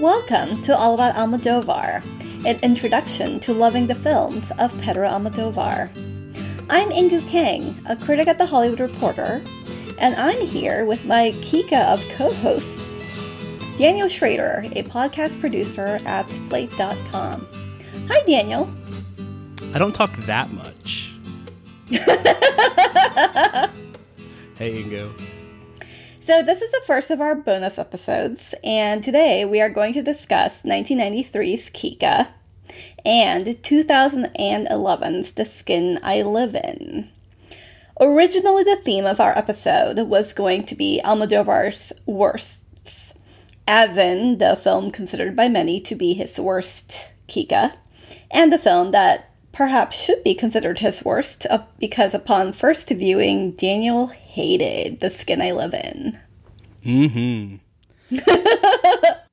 Welcome to All About Almodovar, an introduction to loving the films of Pedro Almodovar. I'm Inkoo Kang, a critic at The Hollywood Reporter, and I'm here with my Kika of co hosts, Daniel Schrader, a podcast producer at Slate.com. Hi, Daniel. I don't talk that much. hey, Inkoo. So, this is the first of our bonus episodes, and today we are going to discuss 1993's Kika and 2011's The Skin I Live In. Originally, the theme of our episode was going to be Almodovar's worsts, as in the film considered by many to be his worst, Kika, and the film that perhaps should be considered his worst because upon first viewing, Daniel hated The Skin I Live In. Mm-hmm.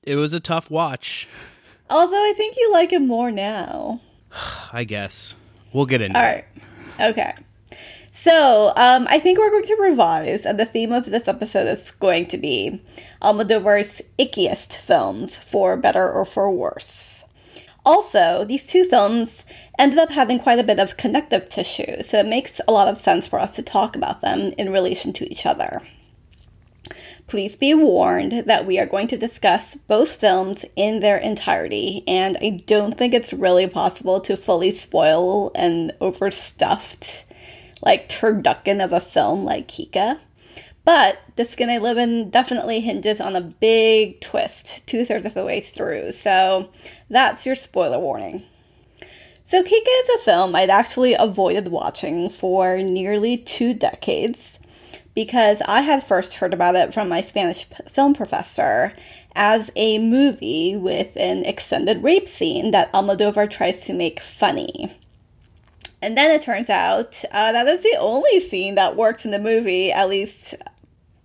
it was a tough watch. Although I think you like him more now. I guess. We'll get into it. All right. Okay. So, um, I think we're going to revise, and the theme of this episode is going to be Almodovar's ickiest films, for better or for worse. Also, these two films ended up having quite a bit of connective tissue, so it makes a lot of sense for us to talk about them in relation to each other. Please be warned that we are going to discuss both films in their entirety, and I don't think it's really possible to fully spoil an overstuffed, like turducken of a film like Kika. But The Skin I Live In definitely hinges on a big twist two thirds of the way through, so that's your spoiler warning. So, Kika is a film I'd actually avoided watching for nearly two decades because I had first heard about it from my Spanish p- film professor as a movie with an extended rape scene that Almodovar tries to make funny. And then it turns out uh, that is the only scene that works in the movie, at least,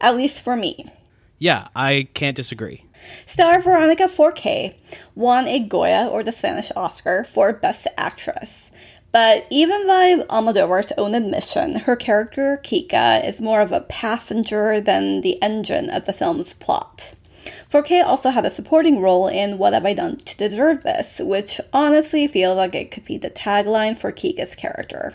at least for me. Yeah, I can't disagree. Star Veronica Forqué won a Goya or the Spanish Oscar for Best Actress. But even by Almodovar's own admission, her character, Kika, is more of a passenger than the engine of the film's plot. Forqué also had a supporting role in What Have I Done to Deserve This, which honestly feels like it could be the tagline for Kika's character.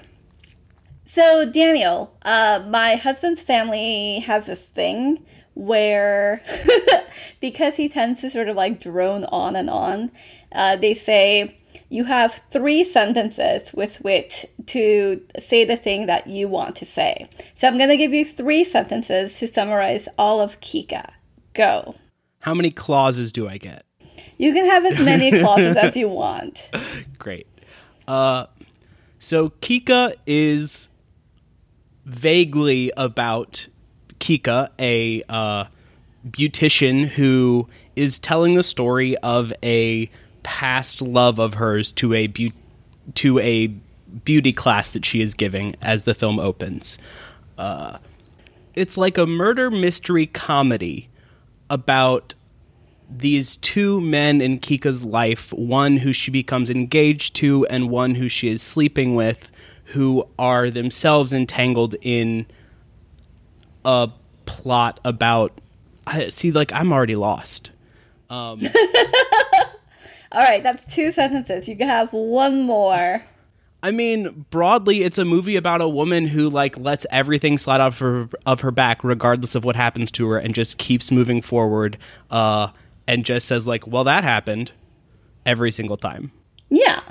So, Daniel, uh, my husband's family has this thing where, because he tends to sort of like drone on and on, uh, they say, you have three sentences with which to say the thing that you want to say. So I'm going to give you three sentences to summarize all of Kika. Go. How many clauses do I get? You can have as many clauses as you want. Great. Uh, so Kika is vaguely about Kika, a uh, beautician who is telling the story of a past love of hers to a be- to a beauty class that she is giving as the film opens. Uh, it's like a murder mystery comedy about these two men in Kika's life, one who she becomes engaged to and one who she is sleeping with, who are themselves entangled in a plot about I see like I'm already lost. Um All right, that's two sentences. You can have one more. I mean, broadly, it's a movie about a woman who like lets everything slide off her, of her back, regardless of what happens to her, and just keeps moving forward, uh, and just says like, "Well, that happened," every single time. Yeah.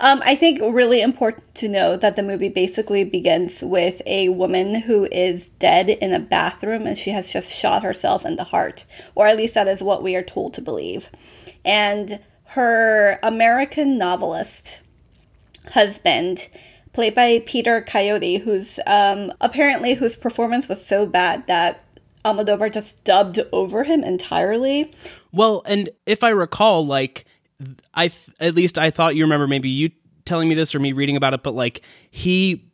Um, I think really important to know that the movie basically begins with a woman who is dead in a bathroom and she has just shot herself in the heart, or at least that is what we are told to believe. And her American novelist husband, played by Peter Coyote, who's um, apparently whose performance was so bad that Almodovar just dubbed over him entirely. Well, and if I recall, like I th- at least I thought you remember maybe you telling me this or me reading about it, but like he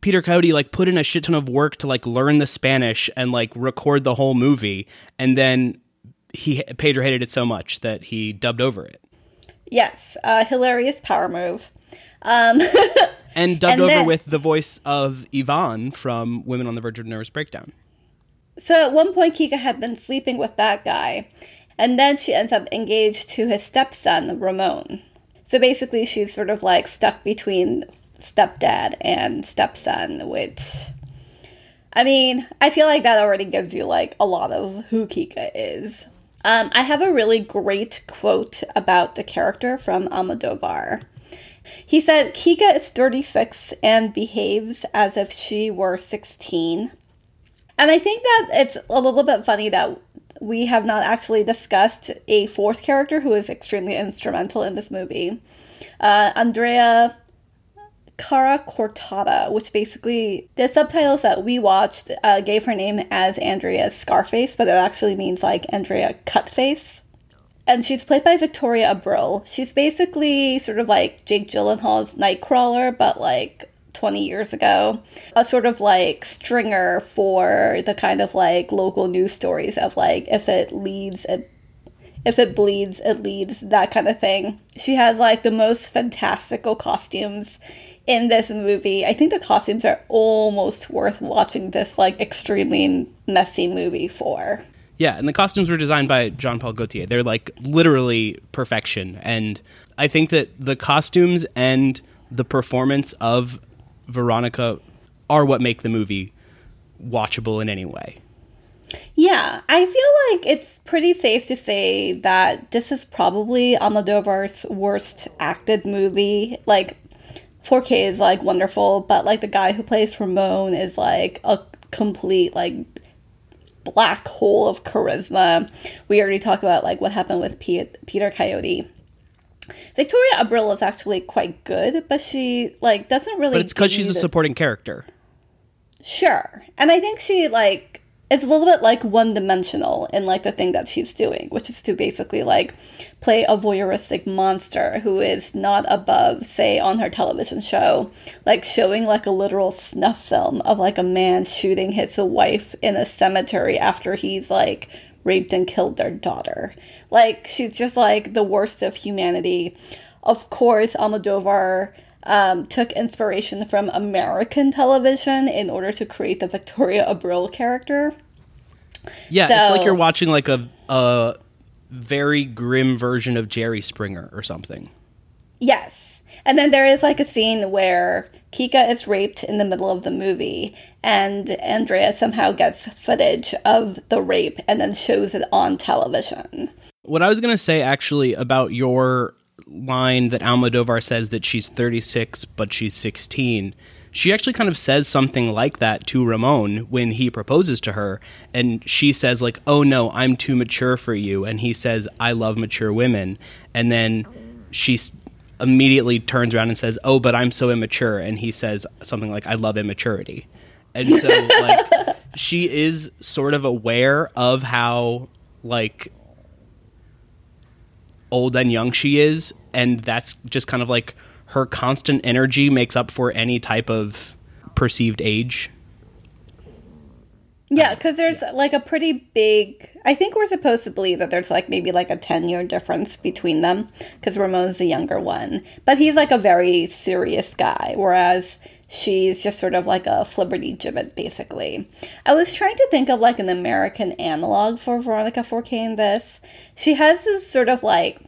Peter Coyote like put in a shit ton of work to like learn the Spanish and like record the whole movie, and then he Pedro hated it so much that he dubbed over it. Yes, uh, hilarious power move. Um, and dubbed And over then- with the voice of Yvonne from Women on the Verge of Nervous Breakdown. So at one point, Kika had been sleeping with that guy. And then she ends up engaged to his stepson, Ramon. So basically, she's sort of like stuck between stepdad and stepson, which. I mean, I feel like that already gives you like a lot of who Kika is. Um, I have a really great quote about the character from Almodovar. He said, Kika is 36 and behaves as if she were 16. And I think that it's a little bit funny that we have not actually discussed a fourth character who is extremely instrumental in this movie. Uh, Andrea Cara Cortada, which basically the subtitles that we watched uh, gave her name as Andrea Scarface, but it actually means like Andrea Cutface. And she's played by Victoria Abril. She's basically sort of like Jake Gyllenhaal's Nightcrawler, but like 20 years ago. A sort of like stringer for the kind of like local news stories of like if it leads, it if it bleeds, it leads, that kind of thing. She has like the most fantastical costumes in this movie. I think the costumes are almost worth watching this like extremely messy movie for. Yeah, and the costumes were designed by Jean Paul Gaultier. They're like literally perfection. And I think that the costumes and the performance of Veronica are what make the movie watchable in any way. Yeah, I feel like it's pretty safe to say that this is probably Almodovar's worst acted movie. Like, Forqué is like wonderful, but like the guy who plays Ramon is like a complete like black hole of charisma. We already talked about like what happened with Peter Coyote. Victoria Abril is actually quite good, but she like doesn't really. But it's because she's a supporting character. Sure, and I think she like it's a little bit like one dimensional in like the thing that she's doing, which is to basically like play a voyeuristic monster who is not above, say, on her television show, like showing like a literal snuff film of like a man shooting his wife in a cemetery after he's like raped and killed their daughter. Like she's just like the worst of humanity. Of course, Almodovar um, took inspiration from American television in order to create the Victoria Abril character. Yeah, so, it's like you're watching like a a very grim version of Jerry Springer or something. Yes. And then there is like a scene where Kika is raped in the middle of the movie, and Andrea somehow gets footage of the rape and then shows it on television. What I was going to say actually about your line that Almodovar says that she's 36 but she's 16 she actually kind of says something like that to Ramon when he proposes to her and she says like oh no I'm too mature for you and he says I love mature women and then she immediately turns around and says oh but I'm so immature and he says something like I love immaturity and so like she is sort of aware of how like old and young she is, and that's just kind of like her constant energy makes up for any type of perceived age. Yeah, because there's like a pretty big. I think we're supposed to believe that there's like maybe like a 10 year difference between them because Ramon's the younger one. But he's like a very serious guy, whereas she's just sort of like a flibbertigibbet, basically. I was trying to think of like an American analog for Veronica Forqué in this. She has this sort of like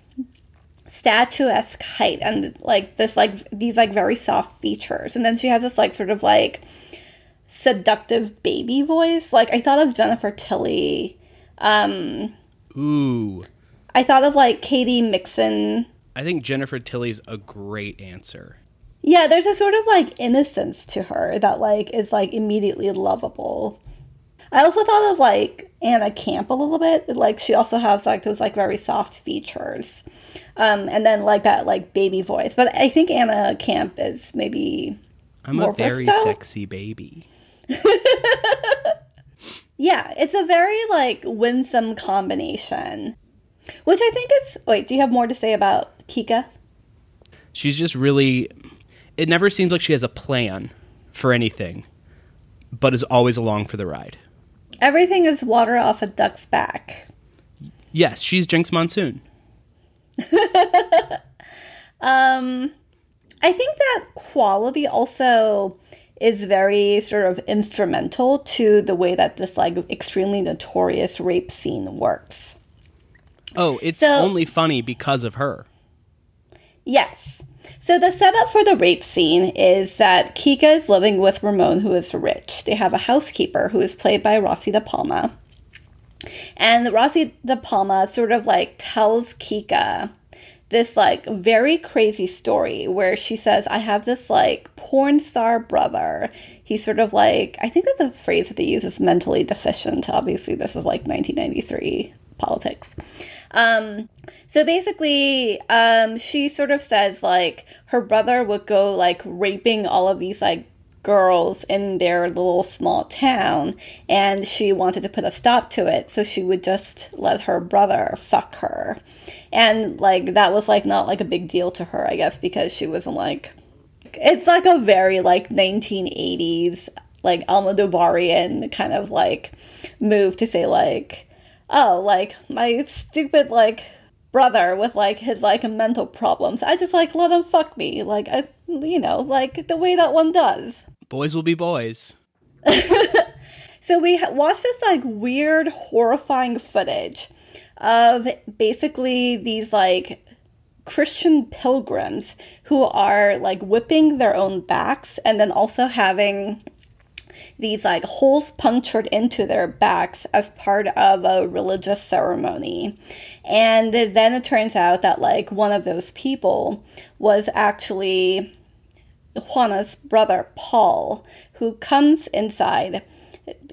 statuesque height and like this like these like very soft features. And then she has this like sort of like seductive baby voice. Like i thought of jennifer tilly um ooh. I thought of like katie mixon. I think jennifer tilly's a great answer. Yeah there's a sort of like innocence to her that like is like immediately lovable I also thought of like Anna Camp a little bit. Like she also has like those like very soft features. Um, and then like that like baby voice. But I think Anna Camp is maybe I'm a very versatile. sexy baby. yeah, it's a very like winsome combination. Which I think is wait, do you have more to say about Kika? She's just really it never seems like she has a plan for anything, but is always along for the ride. Everything is water off a duck's back. Yes, she's Jinkx Monsoon. um, I think that quality also is very sort of instrumental to the way that this like extremely notorious rape scene works. Oh, it's So- only funny because of her. Yes. So the setup for the rape scene is that Kika is living with Ramon, who is rich. They have a housekeeper who is played by Rossy De Palma. And Rossy De Palma sort of like tells Kika this like very crazy story where she says, I have this like porn star brother. He's sort of like, I think that the phrase that they use is mentally deficient. Obviously, this is like 1993 politics. Um, so basically, um, she sort of says like her brother would go like raping all of these like girls in their little small town, and she wanted to put a stop to it, so she would just let her brother fuck her, and like that was like not like a big deal to her, I guess, because she wasn't like it's like a very like 1980s like Almodovarian kind of like move to say like oh like my stupid like brother with like his like mental problems. I just like let him fuck me. Like I you know like the way that one does. Boys will be boys. so we ha- watched this like weird, horrifying footage of basically these like Christian pilgrims who are like whipping their own backs and then also having these like holes punctured into their backs as part of a religious ceremony. And then it turns out that like one of those people was actually Juana's brother Paul, who comes inside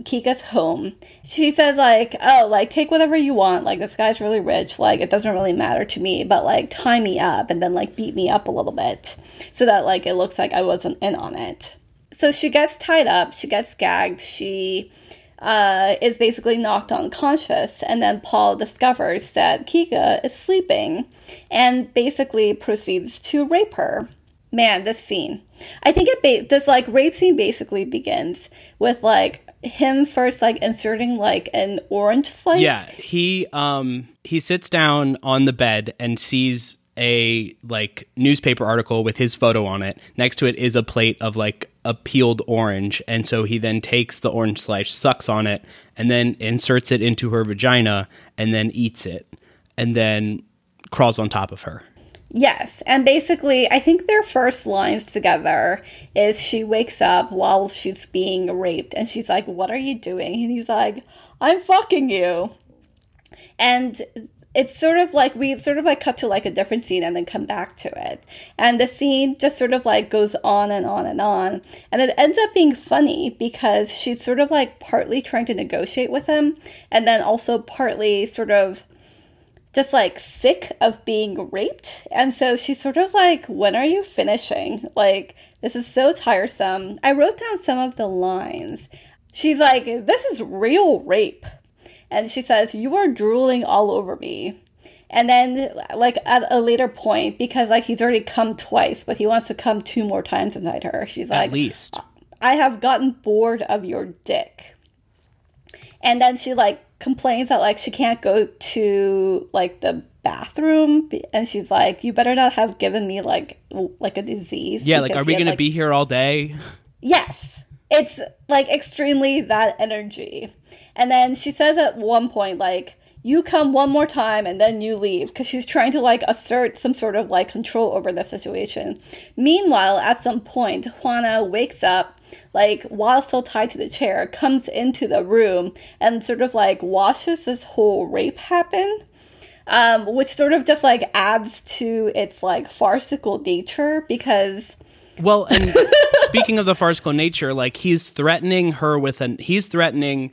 Kika's home. She says like, "Oh, like take whatever you want. Like this guy's really rich. Like it doesn't really matter to me, but like tie me up and then like beat me up a little bit so that like it looks like I wasn't in on it." So she gets tied up, she gets gagged, she uh, is basically knocked unconscious, and then Paul discovers that Kika is sleeping and basically proceeds to rape her. Man, this scene. I think it ba- this like rape scene basically begins with like him first like inserting like an orange slice. Yeah, he um he sits down on the bed and sees a like newspaper article with his photo on it. Next to it is a plate of like a peeled orange, and so he then takes the orange slice, sucks on it, and then inserts it into her vagina and then eats it and then crawls on top of her. Yes, and basically, I think their first lines together is she wakes up while she's being raped, and she's like, "What are you doing?" And he's like, "I'm fucking you." And it's sort of like we sort of like cut to like a different scene and then come back to it, and the scene just sort of like goes on and on and on, and it ends up being funny because she's sort of like partly trying to negotiate with him, and then also partly sort of just like sick of being raped. And so she's sort of like, when are you finishing? Like, this is so tiresome. I wrote down some of the lines. She's like, this is real rape. And she says, you are drooling all over me. And then, like, at a later point, because, like, he's already come twice, but he wants to come two more times inside her, she's At like, least. I have gotten bored of your dick. And then she like complains that like she can't go to like the bathroom and she's like you better not have given me like like a disease Yeah, like are we had, going to like- be here all day? Yes. It's like extremely that energy. And then she says at one point, like, you come one more time and then you leave because she's trying to like assert some sort of like control over the situation. Meanwhile, at some point, Juana wakes up, like, while still tied to the chair, comes into the room and sort of like watches this whole rape happen um, which sort of just like adds to its like farcical nature because Well, and speaking of the farcical nature, like he's threatening her with an he's threatening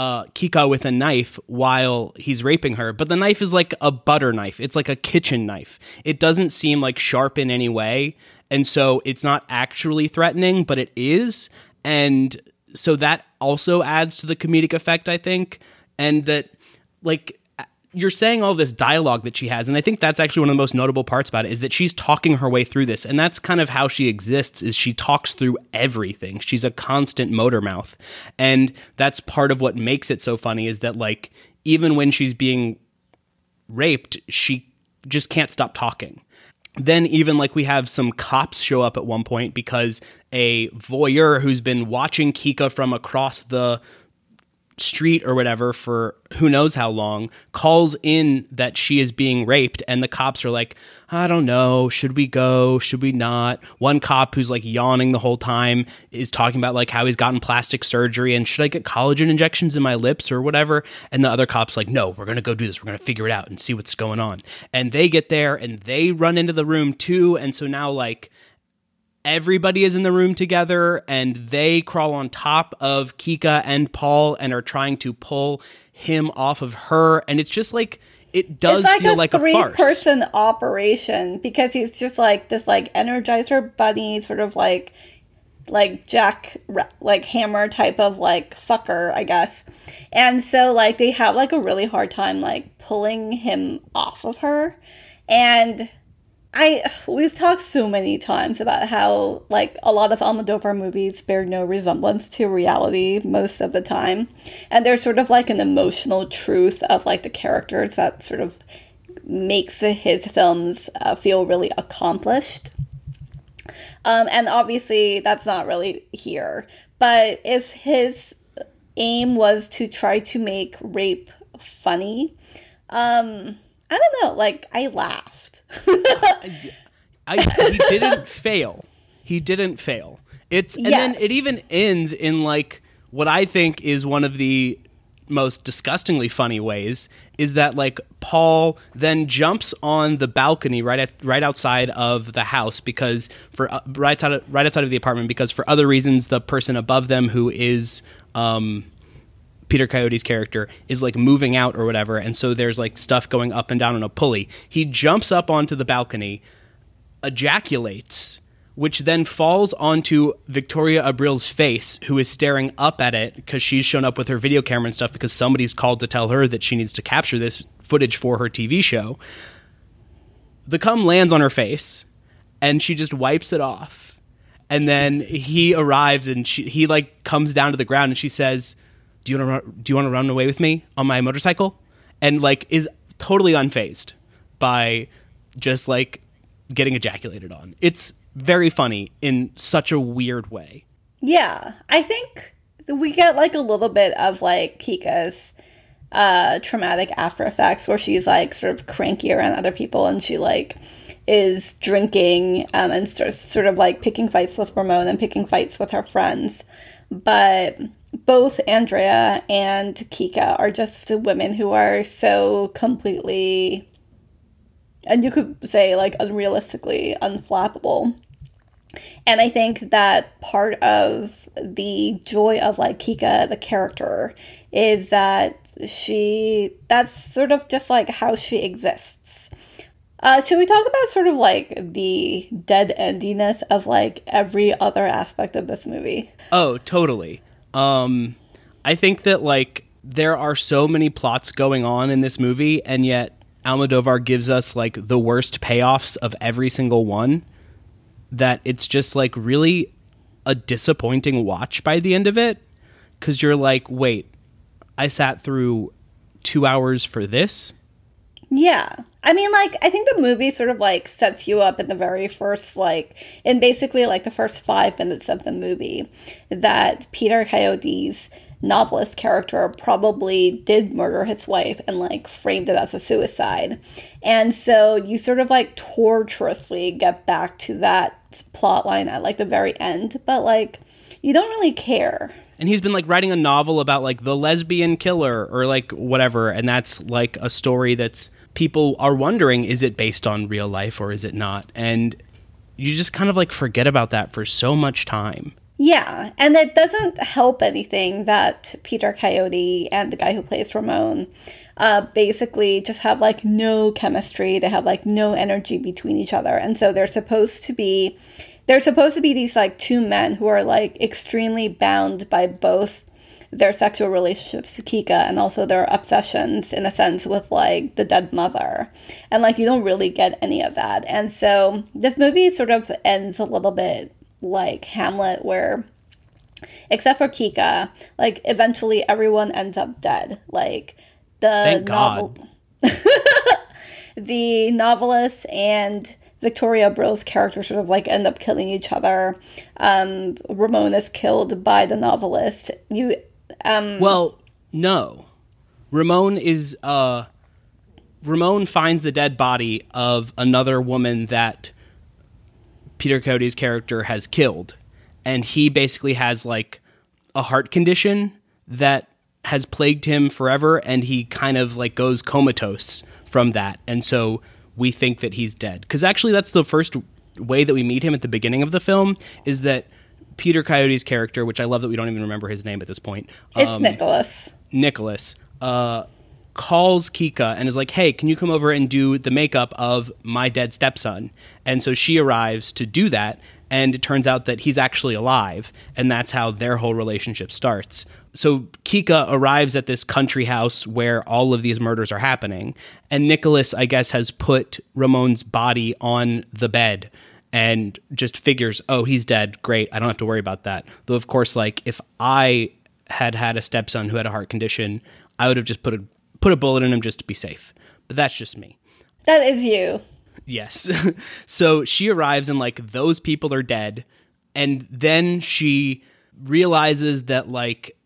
uh Kika with a knife while he's raping her, but the knife is like a butter knife. It's like a kitchen knife. It doesn't seem like sharp in any way, and so it's not actually threatening, but it is, and so that also adds to the comedic effect, I think, and that like you're saying all this dialogue that she has and i think that's actually one of the most notable parts about it is that she's talking her way through this and that's kind of how she exists is she talks through everything. She's a constant motor mouth and that's part of what makes it so funny is that like even when she's being raped she just can't stop talking. Then even like we have some cops show up at one point because a voyeur who's been watching Kika from across the street or whatever for who knows how long calls in that she is being raped and the cops are like i don't know. Should we go? Should we not? One cop who's like yawning the whole time is talking about like how he's gotten plastic surgery and should i get collagen injections in my lips or whatever? And the other cop's like no we're gonna go do this. We're gonna figure it out and see what's going on. And they get there and they run into the room too. And so now like everybody is in the room together and they crawl on top of Kika and Paul and are trying to pull him off of her. And it's just like it does like feel a like a three person operation because he's just like this like energizer bunny sort of like like jack like hammer type of like fucker i guess. And so like they have like a really hard time like pulling him off of her. And I we've talked so many times about how like a lot of Almodovar movies bear no resemblance to reality most of the time, and there's sort of like an emotional truth of like the characters that sort of makes his films uh, feel really accomplished. Um, and obviously that's not really here. But if his aim was to try to make rape funny, um, I don't know. Like I laughed. I, he didn't fail. He didn't fail. It's and then it even ends in like what I think is one of the most disgustingly funny ways is that like Paul then jumps on the balcony right at right outside of the house because for uh, right outside of, right outside of the apartment because for other reasons the person above them who is um Peter Coyote's character is like moving out or whatever, and so there's like stuff going up and down on a pulley. He jumps up onto the balcony, ejaculates, which then falls onto Victoria Abril's face, who is staring up at it because she's shown up with her video camera and stuff because somebody's called to tell her that she needs to capture this footage for her TV show. The cum lands on her face, and she just wipes it off. And then he arrives, and she, he like comes down to the ground, and she says, "Do you want to do you want to run away with me on my motorcycle?" And like is totally unfazed by just like getting ejaculated on. It's very funny in such a weird way. Yeah, I think we get like a little bit of like Kika's uh traumatic after effects where she's like sort of cranky around other people and she like is drinking um, and starts sort of like picking fights with Ramon and picking fights with her friends. But both Andrea and Kika are just women who are so completely and you could say like unrealistically unflappable. And I think that part of the joy of like Kika, the character, is that she, that's sort of just like how she exists. Uh, should we talk about sort of like the dead endiness of like every other aspect of this movie? Oh, totally. Um, I think that like there are so many plots going on in this movie, and yet Almodovar gives us like the worst payoffs of every single one. That it's just like really a disappointing watch by the end of it, because you're like, wait, I sat through two hours for this. Yeah. I mean, like, I think the movie sort of like sets you up in the very first, like, in basically like the first five minutes of the movie that Peter Coyote's novelist character probably did murder his wife and like framed it as a suicide. And so you sort of like torturously get back to that plot line at like the very end, but like you don't really care. and he's been like writing a novel about like the lesbian killer or like whatever and that's like a story that's people are wondering is it based on real life or is it not? And you just kind of like forget about that for so much time. Yeah, and it doesn't help anything that Peter Coyote and the guy who plays Ramon uh, basically just have like no chemistry. They have like no energy between each other, and so they're supposed to be they're supposed to be these like two men who are like extremely bound by both their sexual relationships to Kika and also their obsessions in a sense with like the dead mother. And like you don't really get any of that. And so this movie sort of ends a little bit like Hamlet where except for Kika, like eventually everyone ends up dead. Like the Thank novel the novelist and Victoria Abril's character sort of like end up killing each other. Um, Ramon is killed by the novelist. You, um, well No. Ramon is uh Ramon finds the dead body of another woman that Peter Coyote's character has killed. And he basically has like a heart condition that has plagued him forever and he kind of like goes comatose from that. And so we think that he's dead. Cuz actually that's the first way that we meet him at the beginning of the film is that Peter Coyote's character, which I love that we don't even remember his name at this point. It's um, Nicholas. Nicholas uh, calls Kika and is like, "Hey, can you come over and do the makeup of my dead stepson?" And so she arrives to do that, and it turns out that he's actually alive, and that's how their whole relationship starts. So Kika arrives at this country house where all of these murders are happening, and Nicholas, I guess, has put Ramon's body on the bed and just figures, "Oh, he's dead. Great. I don't have to worry about that." Though of course, like if I had had a stepson who had a heart condition, I would have just put a put a bullet in him just to be safe. But that's just me. That is you. Yes. so she arrives and like those people are dead and then she realizes that like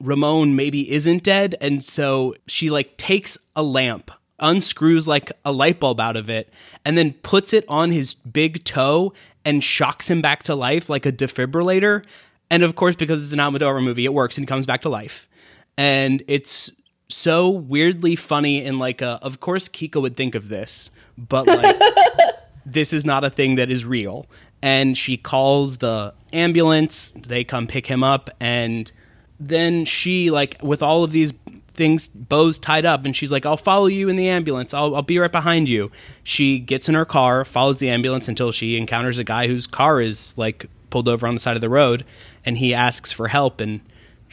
Ramon maybe isn't dead and so she like takes a lamp, unscrews like a light bulb out of it and then puts it on his big toe and shocks him back to life like a defibrillator. And of course because it's an Almodovar movie, it works and comes back to life. And it's so weirdly funny and like a, of course Kika would think of this, but like this is not a thing that is real. And she calls the ambulance, they come pick him up and then she like with all of these things bows tied up and she's like I'll follow you in the ambulance. I'll I'll be right behind you. She gets in her car, follows the ambulance until she encounters a guy whose car is like pulled over on the side of the road and he asks for help and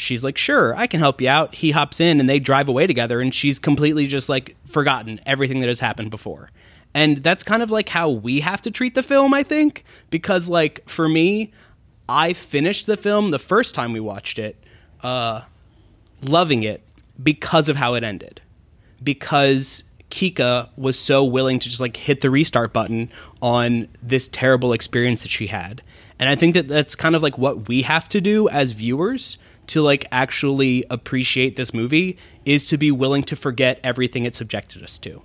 she's like, sure, I can help you out. He hops in and they drive away together, and she's completely just like forgotten everything that has happened before. And that's kind of like how we have to treat the film, I think, because like for me, I finished the film the first time we watched it, uh, loving it because of how it ended. Because Kika was so willing to just like hit the restart button on this terrible experience that she had. And I think that that's kind of like what we have to do as viewers to like actually appreciate this movie is to be willing to forget everything it subjected us to.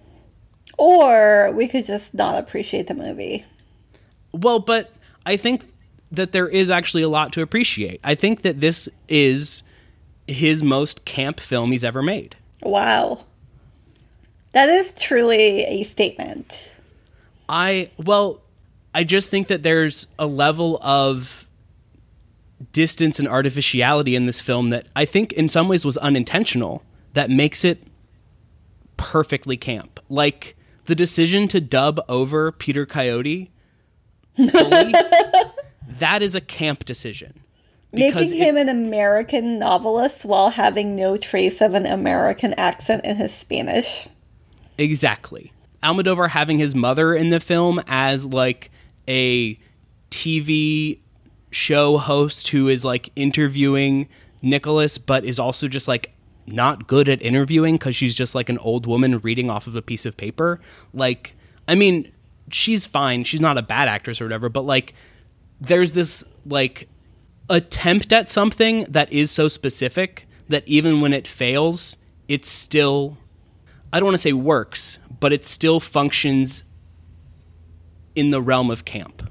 Or we could just not appreciate the movie. Well, but I think that there is actually a lot to appreciate. I think that this is his most camp film he's ever made. Wow. That is truly a statement. I, well, I just think that there's a level of distance and artificiality in this film that I think in some ways was unintentional that makes it perfectly camp. Like the decision to dub over Peter Coyote fully, that is a camp decision. Making him an American novelist while having no trace of an American accent in his Spanish. Exactly. Almodovar having his mother in the film as like a TV show host who is like interviewing Nicholas, but is also just like not good at interviewing because she's just like an old woman reading off of a piece of paper. Like, I mean, she's fine. She's not a bad actress or whatever, but like, there's this like attempt at something that is so specific that even when it fails, it still, I don't want to say works, but it still functions in the realm of camp.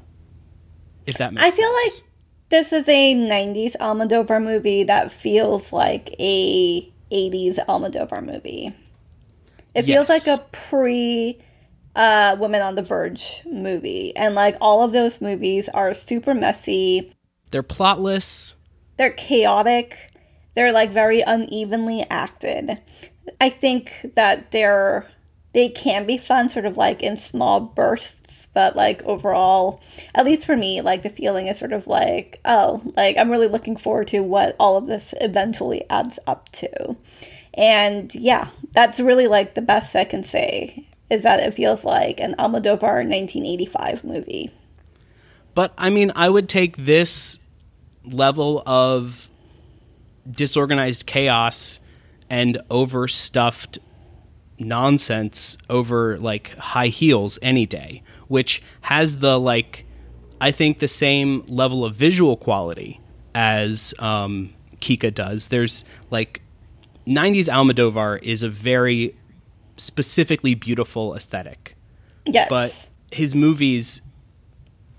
If that makes I feel sense. like this is a 90s Almodovar movie that feels like a 80s Almodovar movie. It feels yes. like a pre uh, Women on the Verge movie. And like all of those movies are super messy. They're plotless. They're chaotic. They're like very unevenly acted. I think that they're they can be fun sort of like in small bursts but like overall at least for me like the feeling is sort of like oh like i'm really looking forward to what all of this eventually adds up to and yeah that's really like the best i can say is that it feels like an almodovar 1985 movie but i mean i would take this level of disorganized chaos and overstuffed nonsense over like high heels any day, which has the like I think the same level of visual quality as um, Kika does. There's like 90s Almodovar is a very specifically beautiful aesthetic. Yes. But his movies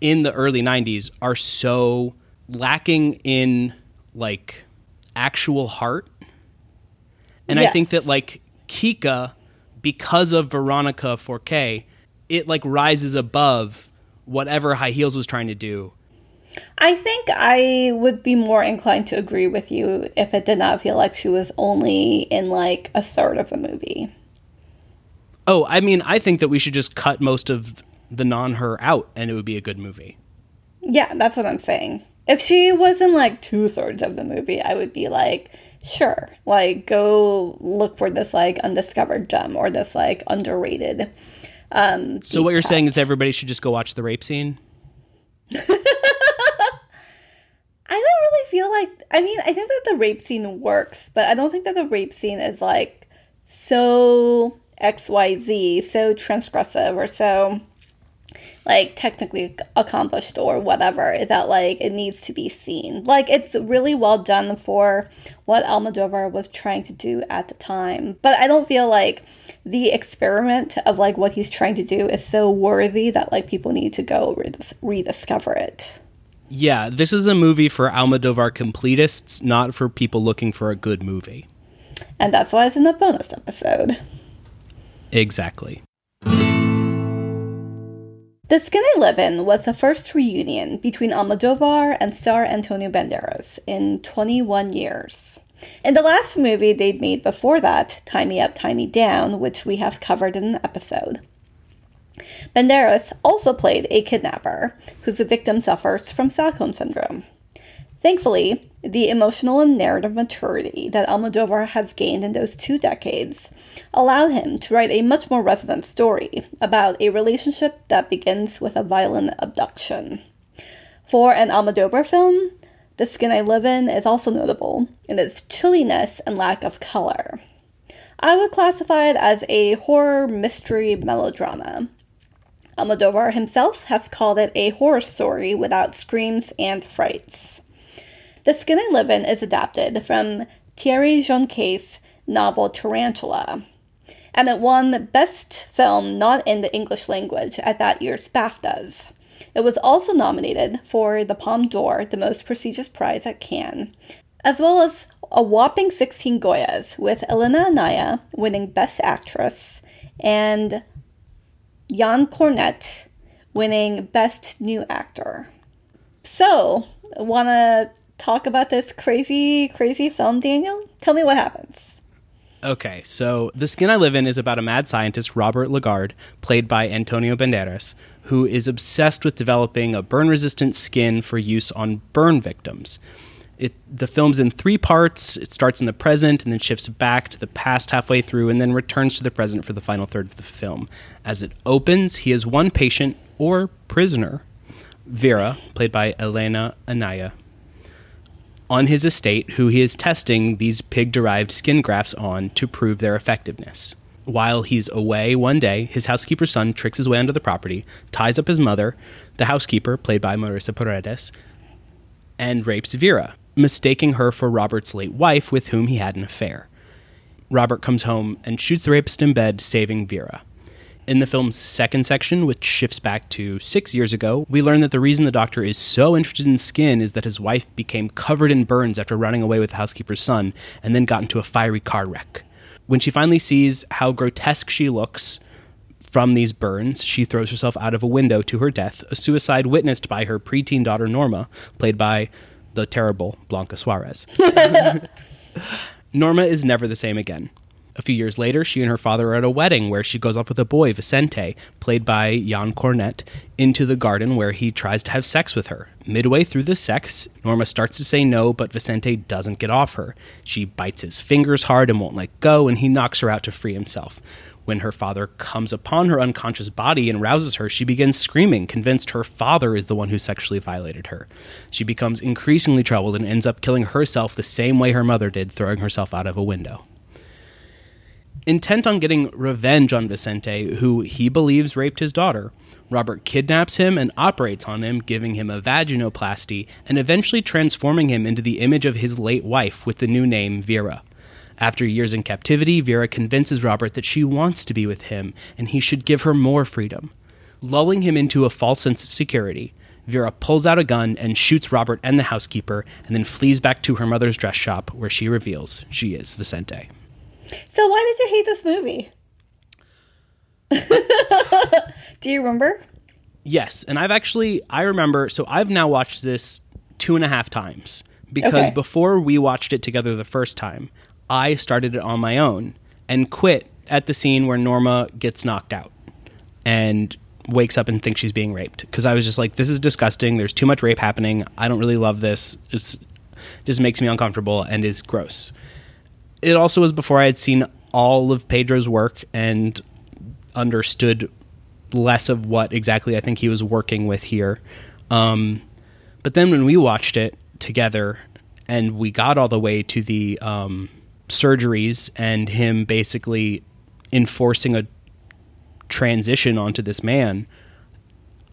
in the early 90s are so lacking in like actual heart. And I think that like Kika because of Veronica Forqué, it like rises above whatever High Heels was trying to do. I think I would be more inclined to agree with you if it did not feel like she was only in like a third of the movie. Oh, I mean, I think that we should just cut most of the non her out and it would be a good movie. Yeah, that's what I'm saying. If she was in like two thirds of the movie, I would be like, sure, like go look for this like undiscovered gem or this like underrated. Um, So what you're saying is everybody should just go watch the rape scene? I don't really feel like. I mean, I think that the rape scene works, but I don't think that the rape scene is like so XYZ, so transgressive, or so like technically accomplished or whatever that like it needs to be seen. Like it's really well done for what Almodovar was trying to do at the time. But I don't feel like the experiment of like what he's trying to do is so worthy that like people need to go redis- rediscover it. Yeah, this is a movie for Almodovar completists, not for people looking for a good movie. And that's why it's in the bonus episode. Exactly. The Skin I Live In was the first reunion between Almodovar and star Antonio Banderas in 21 years. In the last movie they'd made before that, Tie Me Up, Tie Me Down, which we have covered in an episode, Banderas also played a kidnapper whose victim suffers from Stockholm Syndrome. Thankfully, the emotional and narrative maturity that Almodovar has gained in those two decades allowed him to write a much more resonant story about a relationship that begins with a violent abduction. For an Almodovar film, The Skin I Live In is also notable in its chilliness and lack of color. I would classify it as a horror mystery melodrama. Almodovar himself has called it a horror story without screams and frights. The Skin I Live In is adapted from Thierry Jonquet's novel Tarantula, and it won Best Film Not in the English Language at that year's BAFTAs. It was also nominated for the Palme d'Or, the most prestigious prize at Cannes, as well as a whopping 16 Goyas, with Elena Anaya winning Best Actress and Jan Cornet winning Best New Actor. So, want to talk about this crazy, crazy film, Daniel? Tell me what happens. Okay, so The Skin I Live In is about a mad scientist, Robert Ledgard, played by Antonio Banderas, who is obsessed with developing a burn resistant skin for use on burn victims. It, the film's in three parts. It starts in the present and then shifts back to the past halfway through and then returns to the present for the final third of the film. As it opens, he has one patient or prisoner, Vera, played by Elena Anaya, on his estate who he is testing these pig derived skin grafts on to prove their effectiveness. While he's away one day, his housekeeper's son tricks his way onto the property, ties up his mother, the housekeeper, played by Marisa Paredes, and rapes Vera, mistaking her for Robert's late wife with whom he had an affair. Robert comes home and shoots the rapist in bed, saving Vera. In the film's second section, which shifts back to six years ago, we learn that the reason the doctor is so interested in skin is that his wife became covered in burns after running away with the housekeeper's son and then got into a fiery car wreck. When she finally sees how grotesque she looks from these burns, she throws herself out of a window to her death, a suicide witnessed by her preteen daughter Norma, played by the terrible Blanca Suarez. Norma is never the same again. A few years later, she and her father are at a wedding where she goes off with a boy, Vicente, played by Jan Cornet, into the garden where he tries to have sex with her. Midway through the sex, Norma starts to say no, but Vicente doesn't get off her. She bites his fingers hard and won't let go, and he knocks her out to free himself. When her father comes upon her unconscious body and rouses her, she begins screaming, convinced her father is the one who sexually violated her. She becomes increasingly troubled and ends up killing herself the same way her mother did, throwing herself out of a window. Intent on getting revenge on Vicente, who he believes raped his daughter, Robert kidnaps him and operates on him, giving him a vaginoplasty and eventually transforming him into the image of his late wife with the new name Vera. After years in captivity, Vera convinces Robert that she wants to be with him and he should give her more freedom. Lulling him into a false sense of security, Vera pulls out a gun and shoots Robert and the housekeeper, and then flees back to her mother's dress shop where she reveals she is Vicente. So, why did you hate this movie? Do you remember? Yes, and I've actually I remember. So I've now watched this two and a half times because Okay. before we watched it together the first time, I started it on my own and quit at the scene where Norma gets knocked out and wakes up and thinks she's being raped because I was just like, this is disgusting. There's too much rape happening. I don't really love this. It's just makes me uncomfortable and is gross. It also was before I had seen all of Pedro's work and understood less of what exactly I think he was working with here. Um, but then when we watched it together and we got all the way to the um, surgeries and him basically enforcing a transition onto this man,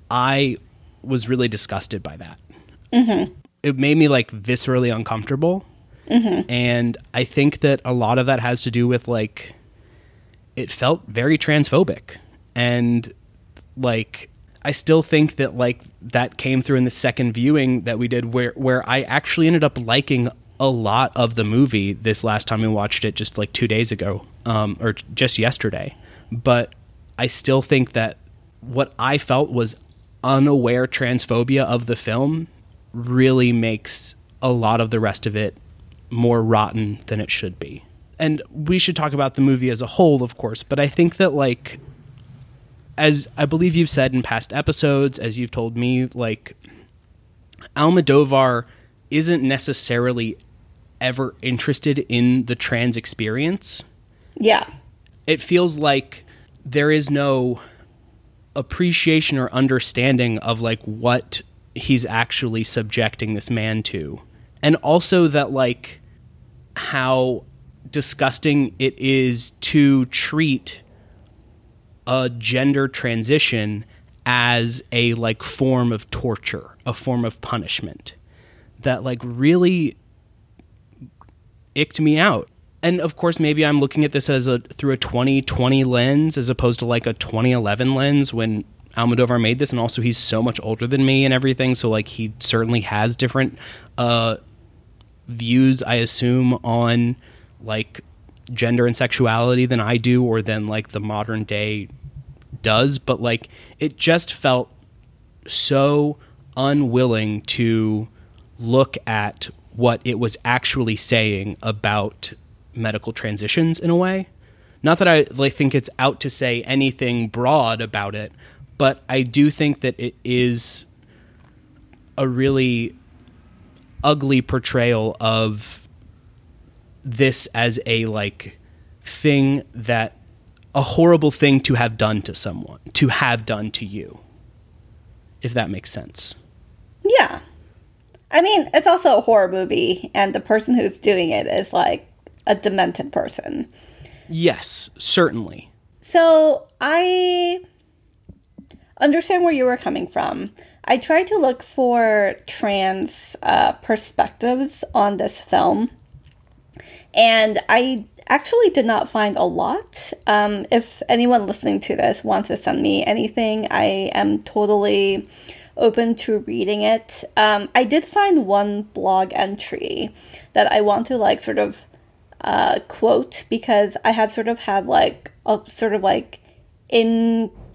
I was really disgusted by that. It made me like viscerally uncomfortable. And I think that a lot of that has to do with like, it felt very transphobic. And like, I still think that like that came through in the second viewing that we did where where I actually ended up liking a lot of the movie this last time we watched it just like 2 days ago um or just yesterday but I still think that what I felt was unaware transphobia of the film really makes a lot of the rest of it more rotten than it should be. And we should talk about the movie as a whole, of course, but I think that like as I believe you've said in past episodes, as you've told me, like Almodovar isn't necessarily ever interested in the trans experience. Yeah. It feels like there is no appreciation or understanding of like what he's actually subjecting this man to. And also that like how disgusting it is to treat a gender transition as a like form of torture, a form of punishment that like really icked me out. And of course, maybe I'm looking at this as a through a 2020 lens as opposed to like a 2011 lens when Almodovar made this, and also he's so much older than me and everything. So like he certainly has different uh, views, I assume, on like gender and sexuality than I do, or than like the modern day does. But like it just felt so unwilling to look at what it was actually saying about medical transitions in a way. Not that I like, think it's out to say anything broad about it, but I do think that it is a really ugly portrayal of this as a like thing that a horrible thing to have done to someone, to have done to you. If that makes sense. Yeah. I mean, it's also a horror movie, and the person who's doing it is like a demented person. Yes, certainly. So I understand where you were coming from. I tried to look for trans uh, perspectives on this film, and I actually did not find a lot. Um, if anyone listening to this wants to send me anything, I am totally open to reading it. Um, I did find one blog entry that I want to like sort of uh, quote because I had sort of had like a sort of like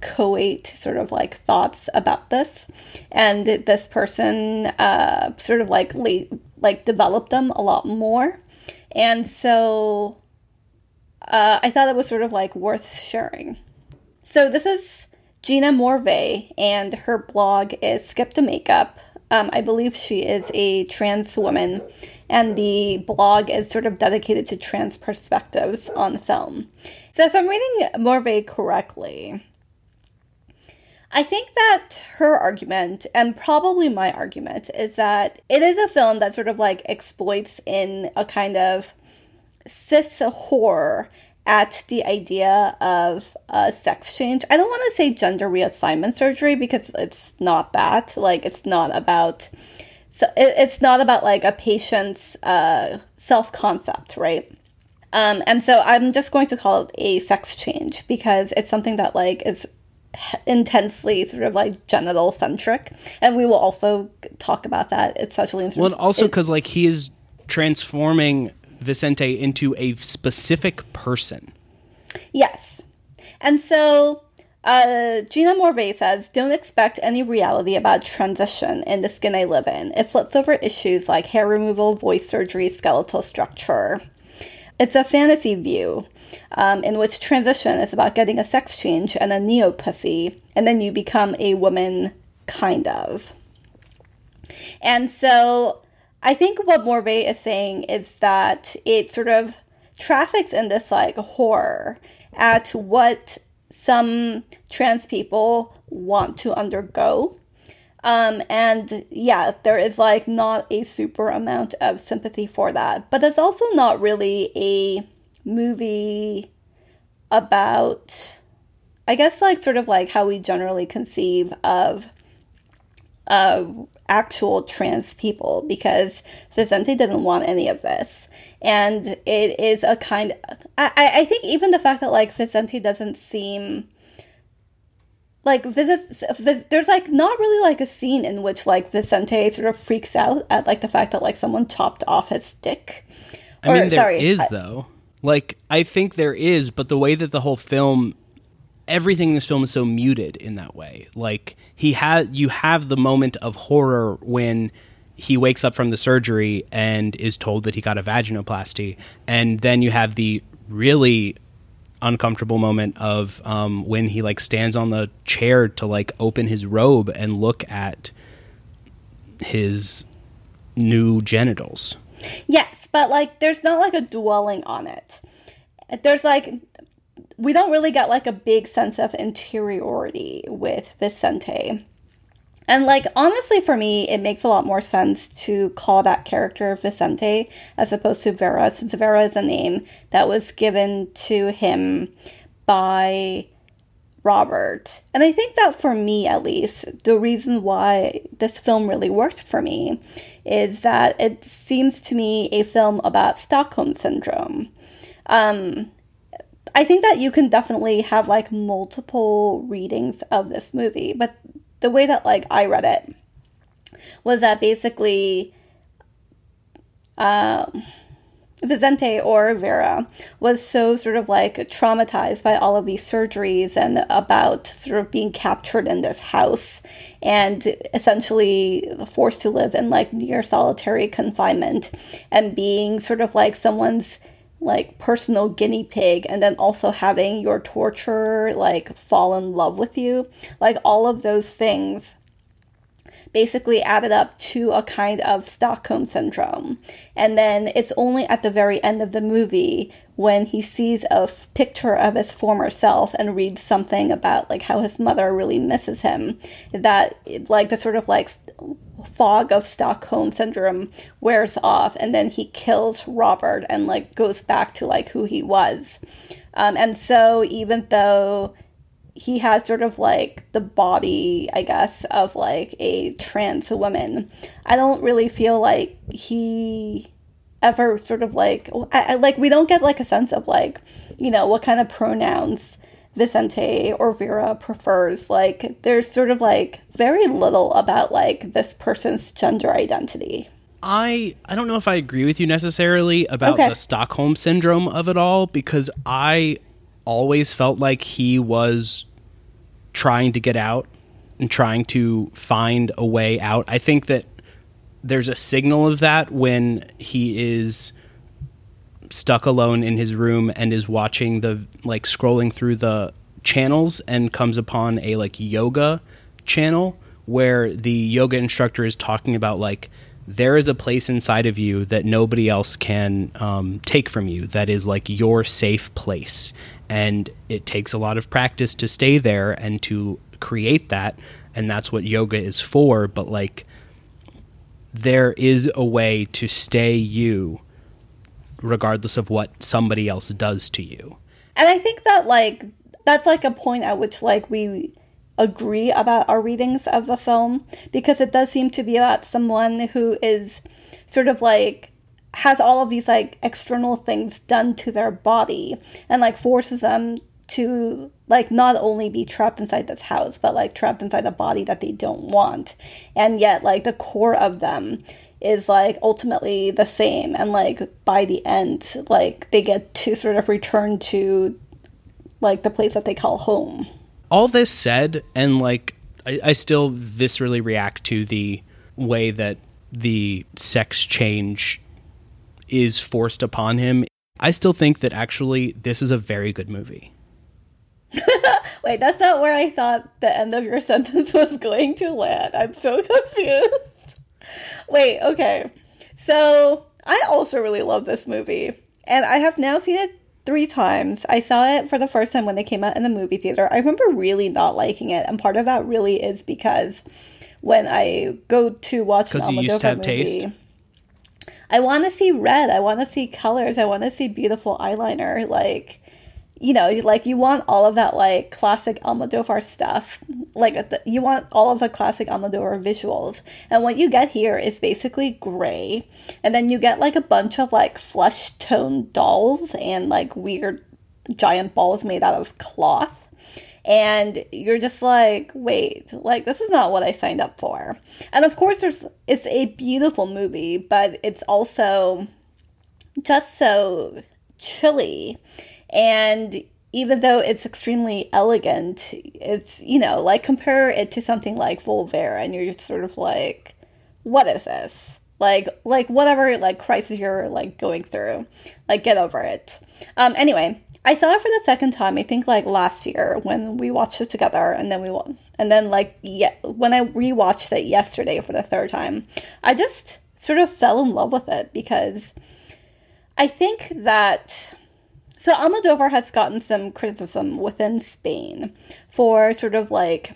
inchoate sort of like thoughts about this, and this person uh, sort of like like developed them a lot more, and so uh, I thought it was sort of like worth sharing. So this is Gina Morvay, and her blog is Skip the Makeup. Um, I believe she is a trans woman, and the blog is sort of dedicated to trans perspectives on film. So, if I'm reading Morvay correctly, I think that her argument, and probably my argument, is that it is a film that sort of like exploits in a kind of cis horror at the idea of uh, sex change. I don't want to say gender reassignment surgery because it's not that. Like, it's not about. So it, it's not about like a patient's uh, self concept, right? Um, and so I'm just going to call it a sex change because it's something that like is intensely sort of like genital centric, and we will also talk about that, especially in well, and also because like he is transforming Vicente into a specific person. Yes, and so uh, Gina Morvay says, Don't expect any reality about transition in the skin I live in. It flips over issues like hair removal, voice surgery, skeletal structure. It's a fantasy view um, in which transition is about getting a sex change and a neo pussy, and then you become a woman, kind of. And so I think what Morvay is saying is that it sort of traffics in this like horror at what some trans people want to undergo. Um, and yeah, there is like not a super amount of sympathy for that. But it's also not really a movie about, I guess, like sort of like how we generally conceive of uh, actual trans people because Vicente didn't want any of this. And it is a kind of, I, I think even the fact that like Vicente doesn't seem like visit, visit, there's like not really like a scene in which like Vicente sort of freaks out at like the fact that like someone chopped off his dick. I mean, there sorry, is I, though. Like I think there is, but the way that the whole film everything in this film is so muted in that way. Like he had you have the moment of horror when he wakes up from the surgery and is told that he got a vaginoplasty and then you have the really uncomfortable moment of um, when he like stands on the chair to like open his robe and look at his new genitals. Yes, but like there's not like a dwelling on it. There's like we don't really get like a big sense of interiority with Vicente. And like honestly for me it makes a lot more sense to call that character Vicente as opposed to Vera since Vera is a name that was given to him by Robert. And I think that for me at least the reason why this film really worked for me is that it seems to me a film about Stockholm syndrome. Um, I think that you can definitely have like multiple readings of this movie, but the way that like I read it was that basically um, Vicente or Vera was so sort of like traumatized by all of these surgeries and about sort of being captured in this house and essentially forced to live in like near solitary confinement and being sort of like someone's like personal guinea pig and then also having your torturer like fall in love with you. Like all of those things basically added up to a kind of Stockholm syndrome. And then it's only at the very end of the movie when he sees a f- picture of his former self and reads something about like how his mother really misses him that like the sort of like fog of Stockholm syndrome wears off and then he kills Robert and like goes back to like who he was. Um, and so even though he has sort of like the body, I guess, of like a trans woman, I don't really feel like he ever sort of like I, I, like we don't get like a sense of like you know what kind of pronouns Vicente or Vera prefers. Like, there's sort of like very little about like this person's gender identity. I I don't know if I agree with you necessarily about okay. the Stockholm syndrome of it all because I always felt like he was trying to get out and trying to find a way out. I think that there's a signal of that when he is stuck alone in his room and is watching the like scrolling through the channels and comes upon a like yoga channel where the yoga instructor is talking about like there is a place inside of you that nobody else can um, take from you that is like your safe place and it takes a lot of practice to stay there and to create that and that's what yoga is for but like there is a way to stay you regardless of what somebody else does to you. And I think that like that's like a point at which like we agree about our readings of the film because it does seem to be about someone who is sort of like has all of these like external things done to their body and like forces them to like not only be trapped inside this house but like trapped inside a body that they don't want. And yet like the core of them is like ultimately the same. And like by the end like they get to sort of return to like the place that they call home. All this said and like I, I still viscerally react to the way that the sex change is forced upon him i still think that actually this is a very good movie wait that's not where i thought the end of your sentence was going to land i'm so confused Wait, okay. So I also really love this movie, and I have now seen it three times. I saw it for the first time when they came out in the movie theater. I remember really not liking it, and part of that really is because when I go to watch an Almodovar movie, taste. I want to see red. I want to see colors. I want to see beautiful eyeliner. Like you know, like you want all of that like classic Almodovar stuff. Like you want all of the classic Almodovar visuals. And what you get here is basically gray. And then you get like a bunch of like flesh tone dolls and like weird giant balls made out of cloth. And you're just like, wait, like this is not what I signed up for. And of course there's it's a beautiful movie, but it's also just so chilly and even though it's extremely elegant, it's, you know, like compare it to something like Volver and you're just sort of like, what is this? Like, like whatever like crisis you're like going through, like get over it. Um, anyway, I saw it for the second time. I think like last year when we watched it together, and then we and then like yeah, when I rewatched it yesterday for the third time, I just sort of fell in love with it because I think that so Almodovar has gotten some criticism within Spain for sort of like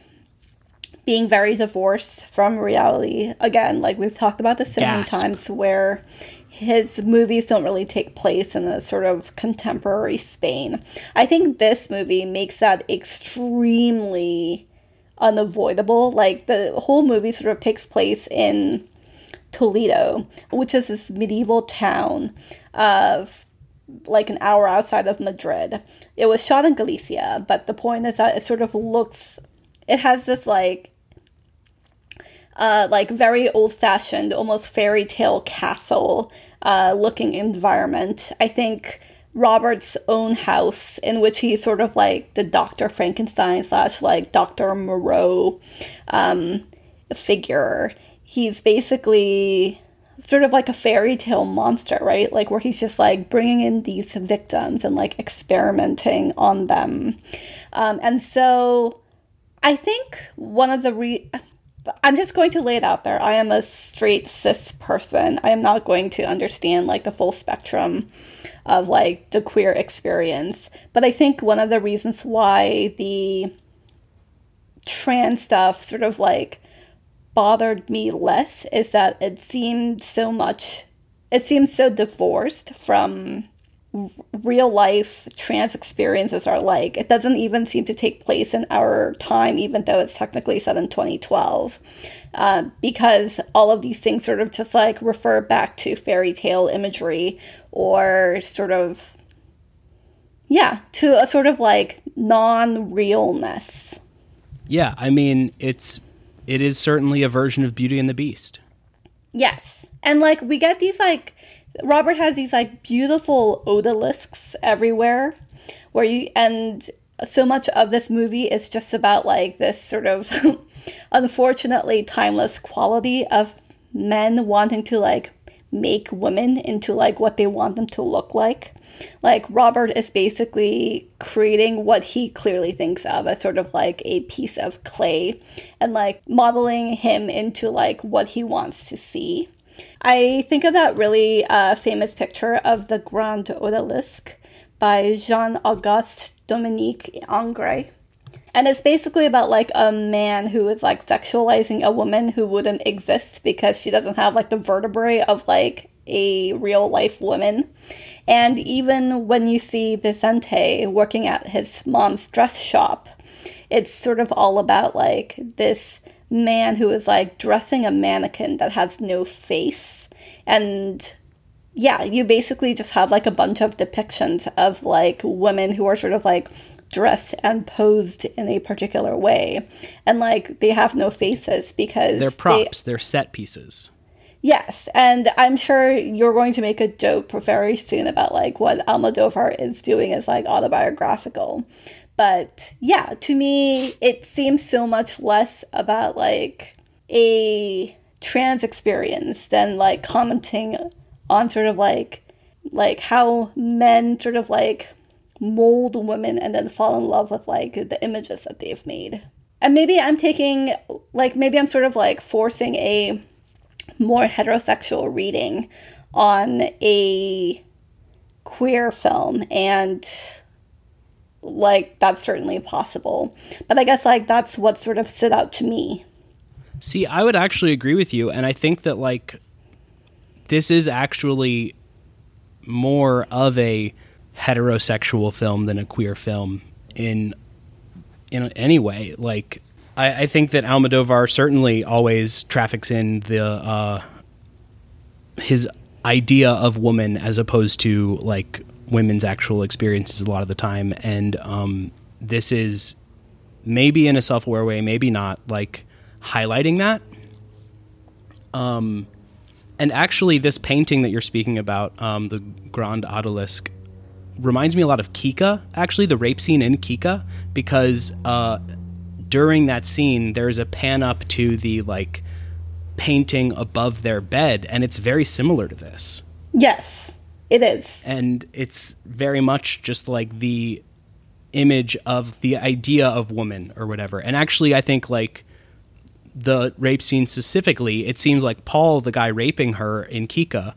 being very divorced from reality. Again, like we've talked about this so Gasp. many times, where his movies don't really take place in a sort of contemporary Spain. I think this movie makes that extremely unavoidable. Like the whole movie sort of takes place in Toledo, which is this medieval town of like an hour outside of Madrid. It was shot in Galicia, but the point is that it sort of looks, it has this like, uh, like very old fashioned, almost fairy tale castle uh, looking environment. I think Robert's own house, in which he's sort of like the Dr. Frankenstein slash like Dr. Moreau um, figure. He's basically sort of like a fairy tale monster, right? Like where he's just like bringing in these victims and like experimenting on them. Um, and so I think one of the re. I'm just going to lay it out there. I am a straight cis person. I am not going to understand like the full spectrum of like the queer experience. But I think one of the reasons why the trans stuff sort of like bothered me less is that it seemed so much it seems so divorced from real life trans experiences are like it doesn't even seem to take place in our time even though it's technically set in 2012 uh, because all of these things sort of just like refer back to fairy tale imagery or sort of yeah to a sort of like non-realness yeah i mean it's it is certainly a version of Beauty and the Beast. Yes. And like we get these like Robert has these like beautiful odalisks everywhere where you and so much of this movie is just about like this sort of unfortunately timeless quality of men wanting to like make women into like what they want them to look like. Like Robert is basically creating what he clearly thinks of as sort of like a piece of clay and like modeling him into like what he wants to see. I think of that really uh, famous picture of the Grand Odalisque by Jean Auguste Dominique Ingres. And it's basically about like a man who is like sexualizing a woman who wouldn't exist because she doesn't have like the vertebrae of like a real life woman. And even when you see Vicente working at his mom's dress shop, it's sort of all about like this man who is like dressing a mannequin that has no face and yeah, you basically just have like a bunch of depictions of like women who are sort of like dressed and posed in a particular way. And like they have no faces because they're props, they, are set pieces. Yes, and I'm sure you're going to make a joke very soon about like what Almodovar is doing is like autobiographical. But yeah, to me, it seems so much less about like a trans experience than like commenting on sort of like like how men sort of like mold women and then fall in love with like the images that they've made. And maybe I'm taking like maybe I'm sort of like forcing a more heterosexual reading on a queer film and like that's certainly possible. But I guess like that's what sort of stood out to me. See, I would actually agree with you and I think that like this is actually more of a heterosexual film than a queer film in in any way. Like I, I think that Almodovar certainly always traffics in the uh, his idea of woman as opposed to like women's actual experiences a lot of the time, and um, this is maybe in a self-aware way, maybe not, like highlighting that. Um, and actually, this painting that you're speaking about, um, the Grand Odalisque, reminds me a lot of Kika, actually, the rape scene in Kika, because uh, during that scene, there's a pan up to the like painting above their bed, and it's very similar to this. Yes, it is. And it's very much just like the image of the idea of woman or whatever. And actually, I think like the rape scene specifically, it seems like Paul, the guy raping her in Kika,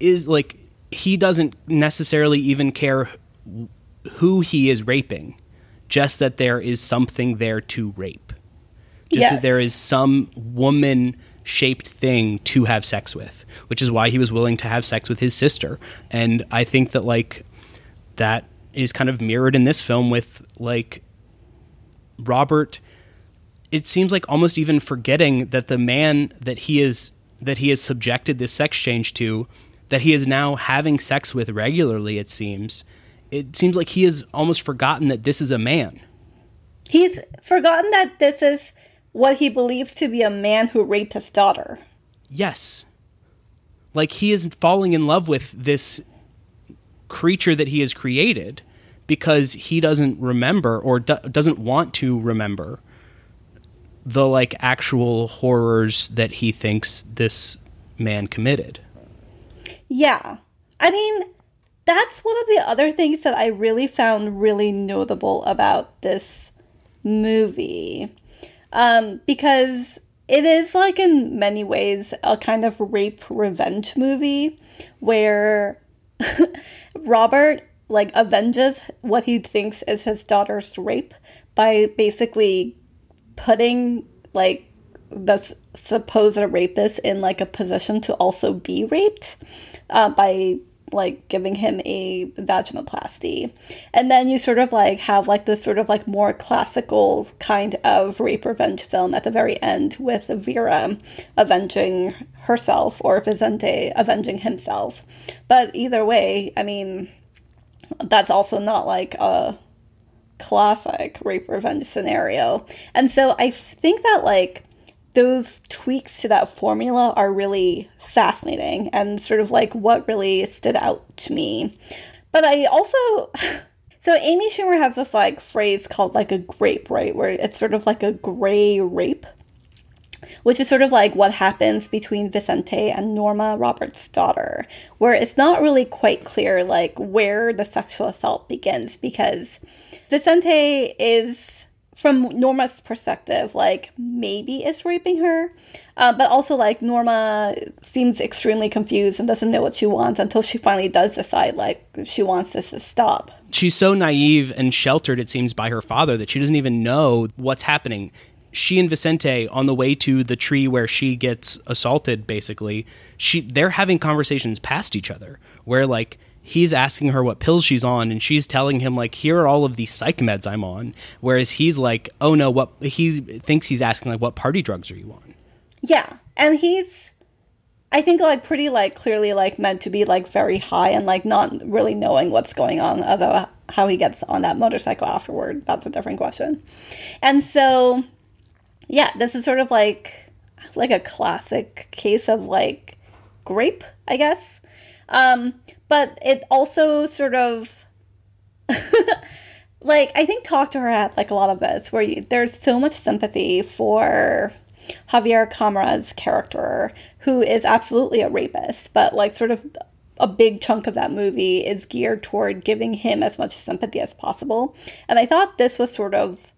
is like he doesn't necessarily even care who he is raping, just that there is something there to rape. Just yes. that there is some woman shaped thing to have sex with, which is why he was willing to have sex with his sister. And I think that like that is kind of mirrored in this film with like Robert it seems like almost even forgetting that the man that he is that he has subjected this sex change to that he is now having sex with regularly, it seems. It seems like he has almost forgotten that this is a man. He's forgotten that this is what he believes to be a man who raped his daughter. Yes. Like he is falling in love with this creature that he has created because he doesn't remember or do- doesn't want to remember the like actual horrors that he thinks this man committed. Yeah. I mean, that's one of the other things that I really found really notable about this movie. Um, because it is like in many ways a kind of rape revenge movie where Robert like avenges what he thinks is his daughter's rape by basically putting like the supposed rapist in like a position to also be raped uh, by like giving him a vaginoplasty. And then you sort of like have like this sort of like more classical kind of rape revenge film at the very end with vera avenging herself or vicente avenging himself. But either way i mean that's also not like a classic rape revenge scenario. And so i think that like those tweaks to that formula are really fascinating and sort of like what really stood out to me. But I also so Amy Schumer has this like phrase called like a grape, right? Where it's sort of like a gray rape. Which is sort of like what happens between Vicente and Norma Roberts' daughter, where it's not really quite clear like where the sexual assault begins because Vicente is from Norma's perspective, like maybe it's raping her, uh, but also like Norma seems extremely confused and doesn't know what she wants until she finally does decide like she wants this to stop. She's so naive and sheltered, it seems, by her father that she doesn't even know what's happening. She and Vicente, on the way to the tree where she gets assaulted, basically, she they're having conversations past each other where like he's asking her what pills she's on and she's telling him like here are all of these psych meds i'm on whereas he's like oh no what he thinks he's asking like what party drugs are you on yeah and he's I think like pretty like clearly like meant to be like very high and like not really knowing what's going on. Although how he gets on that motorcycle afterward, that's a different question. And so, yeah, this is sort of like like a classic case of like grape, I guess. Um, but it also sort of like I think talk to her at like a lot of this where you, there's so much sympathy for Javier Camara's character, who is absolutely a rapist, but like sort of a big chunk of that movie is geared toward giving him as much sympathy as possible. And I thought this was sort of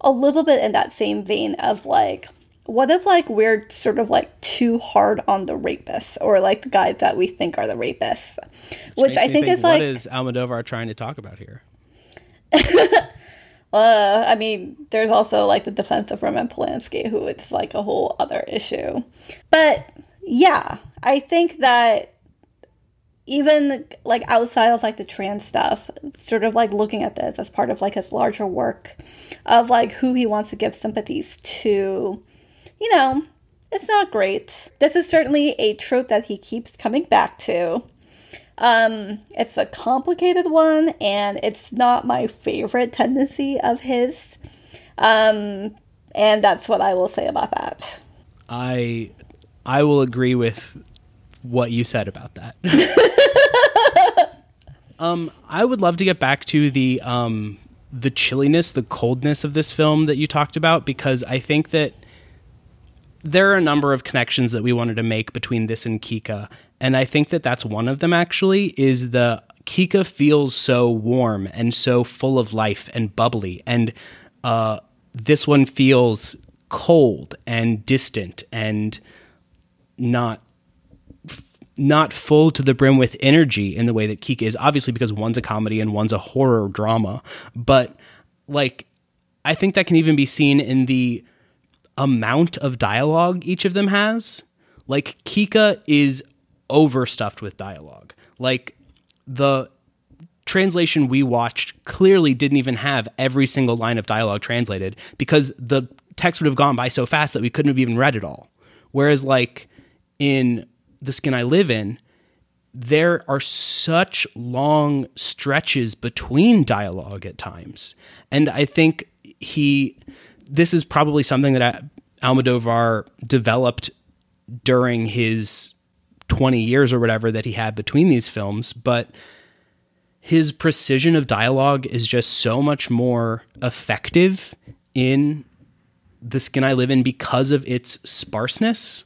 a little bit in that same vein of like, what if like we're sort of like too hard on the rapists or like the guys that we think are the rapists, which, which I think, think, is what like what is Almodovar trying to talk about here? uh, I mean, there's also like the defense of Roman Polanski, who it's like a whole other issue. But yeah, I think that even like outside of like the trans stuff, sort of like looking at this as part of like his larger work of like who he wants to give sympathies to, you know, it's not great. This is certainly a trope that he keeps coming back to. Um, it's a complicated one, and it's not my favorite tendency of his. Um, and that's what I will say about that. I I will agree with what you said about that. um, I would love to get back to the um, the chilliness, the coldness of this film that you talked about because I think that there are a number of connections that we wanted to make between this and Kika, and I think that that's one of them actually is the Kika feels so warm and so full of life and bubbly. And uh, this one feels cold and distant and not not full to the brim with energy in the way that Kika is. Obviously because one's a comedy and one's a horror drama. But like I think that can even be seen in the amount of dialogue each of them has like Kika is overstuffed with dialogue. Like the translation we watched clearly didn't even have every single line of dialogue translated because the text would have gone by so fast that we couldn't have even read it all. Whereas like in The Skin I Live In, there are such long stretches between dialogue at times. And I think he this is probably something that Almodovar developed during his 20 years or whatever that he had between these films, but his precision of dialogue is just so much more effective in The Skin I Live In because of its sparseness,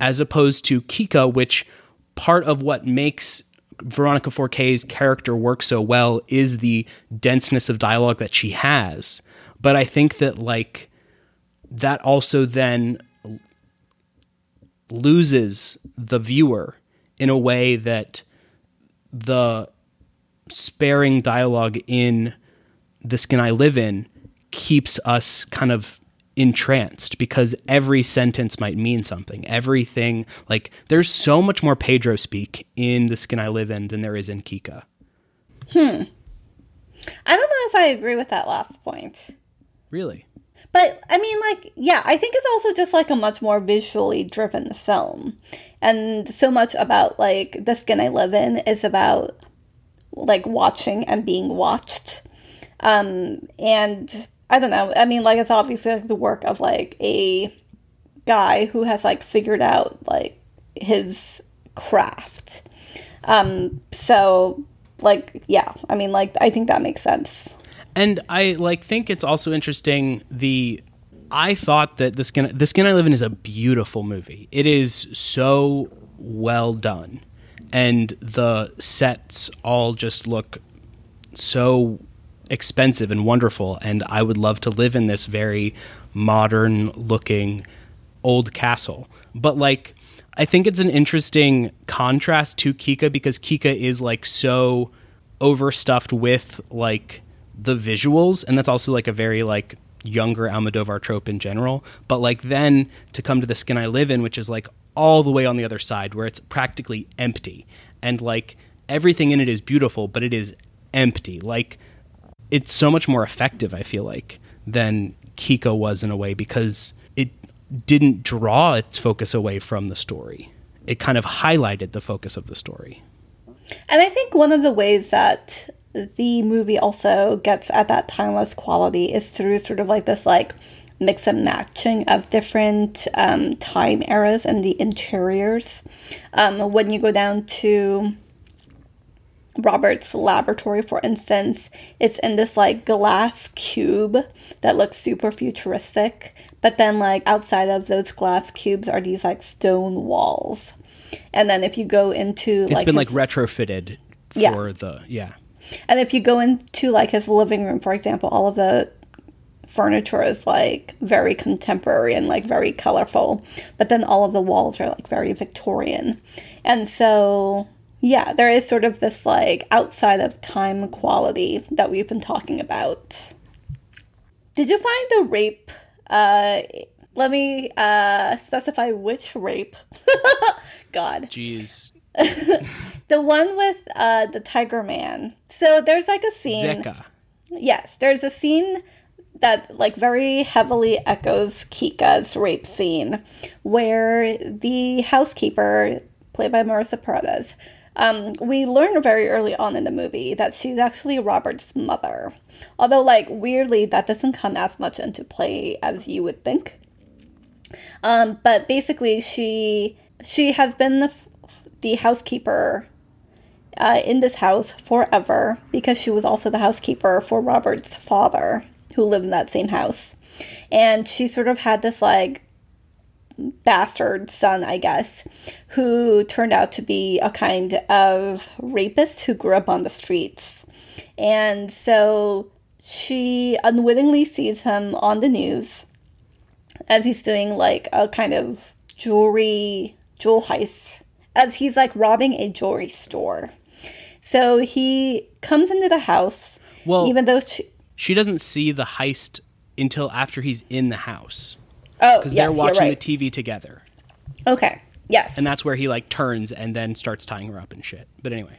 as opposed to Kika, which part of what makes Veronica Forqué's character work so well is the denseness of dialogue that she has. But I think that, like, that also then loses the viewer in a way that the sparing dialogue in the skin I live in keeps us kind of entranced because every sentence might mean something. Everything like there's so much more Pedro speak in the skin I live in than there is in Kika. Hmm. I don't know if I agree with that last point. Really? But I mean, like, yeah, I think it's also just like a much more visually driven film. And so much about like the skin I live in is about like watching and being watched. Um, and I don't know. I mean, like, it's obviously like the work of like a guy who has like figured out like his craft. Um, so like, yeah, I mean, like, I think that makes sense. And I like think it's also interesting the I thought that the skin the skin I live in is a beautiful movie. It is so well done. And the sets all just look so expensive and wonderful and I would love to live in this very modern looking old castle. But like I think it's an interesting contrast to Kika because Kika is like so overstuffed with like the visuals, and that's also like a very like younger Almodovar trope in general. But like then to come to the skin I live in, which is like all the way on the other side, where it's practically empty, and like everything in it is beautiful, but it is empty. Like it's so much more effective. I feel like than Kika was in a way because it didn't draw its focus away from the story. it kind of highlighted the focus of the story. And I think one of the ways that the movie also gets at that timeless quality is through sort of like this like mix and matching of different um, time eras and the interiors. Um, when you go down to Robert's laboratory, for instance, it's in this like glass cube that looks super futuristic, but then like outside of those glass cubes are these like stone walls. And then if you go into It's like been his- like retrofitted for Yeah. the yeah. And if you go into like his living room, for example, all of the furniture is like very contemporary and like very colorful, but then all of the walls are like very Victorian. And so, yeah, there is sort of this like outside of time quality that we've been talking about. Did you find the rape? Uh, let me uh, specify which rape. God. Jeez. The one with uh, the Tiger Man. So there's like a scene. Zeca. Yes, there's a scene that like very heavily echoes Kika's rape scene, where the housekeeper, played by Marisa Paredes, um, we learn very early on in the movie that she's actually Robert's mother. Although, like weirdly, that doesn't come as much into play as you would think. Um, but basically, she she has been the, the housekeeper uh, in this house forever because she was also the housekeeper for Robert's father, who lived in that same house. And she sort of had this like bastard son, I guess, who turned out to be a kind of rapist who grew up on the streets. And so she unwittingly sees him on the news as he's doing like a kind of jewelry jewel heist as he's like robbing a jewelry store. So he comes into the house, Well, even though she, she doesn't see the heist until after he's in the house oh, because yes, they're watching right. the TV together, okay, yes. and that's where he like turns and then starts tying her up and shit. But anyway,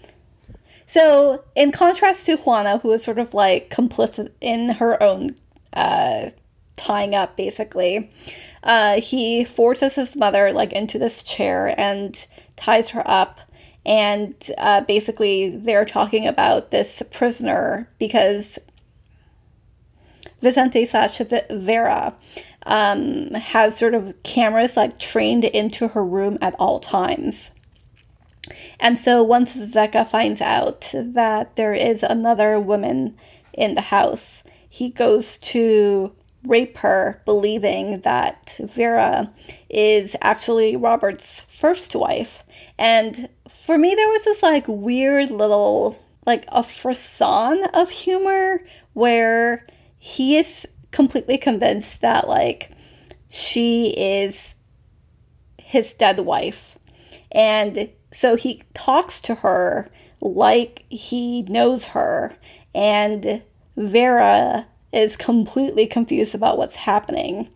So, in contrast to Juana, who is sort of like complicit in her own uh, tying up, basically, uh, he forces his mother like into this chair and ties her up. And uh, basically, they're talking about this prisoner because Vicente slash Vera um, has sort of cameras like trained into her room at all times. And so once Zeca finds out that there is another woman in the house, he goes to rape her, believing that Vera is actually Robert's first wife. And for me, there was this like weird little, like a frisson of humor where he is completely convinced that like she is his dead wife. And so he talks to her like he knows her. And Vera is completely confused about what's happening.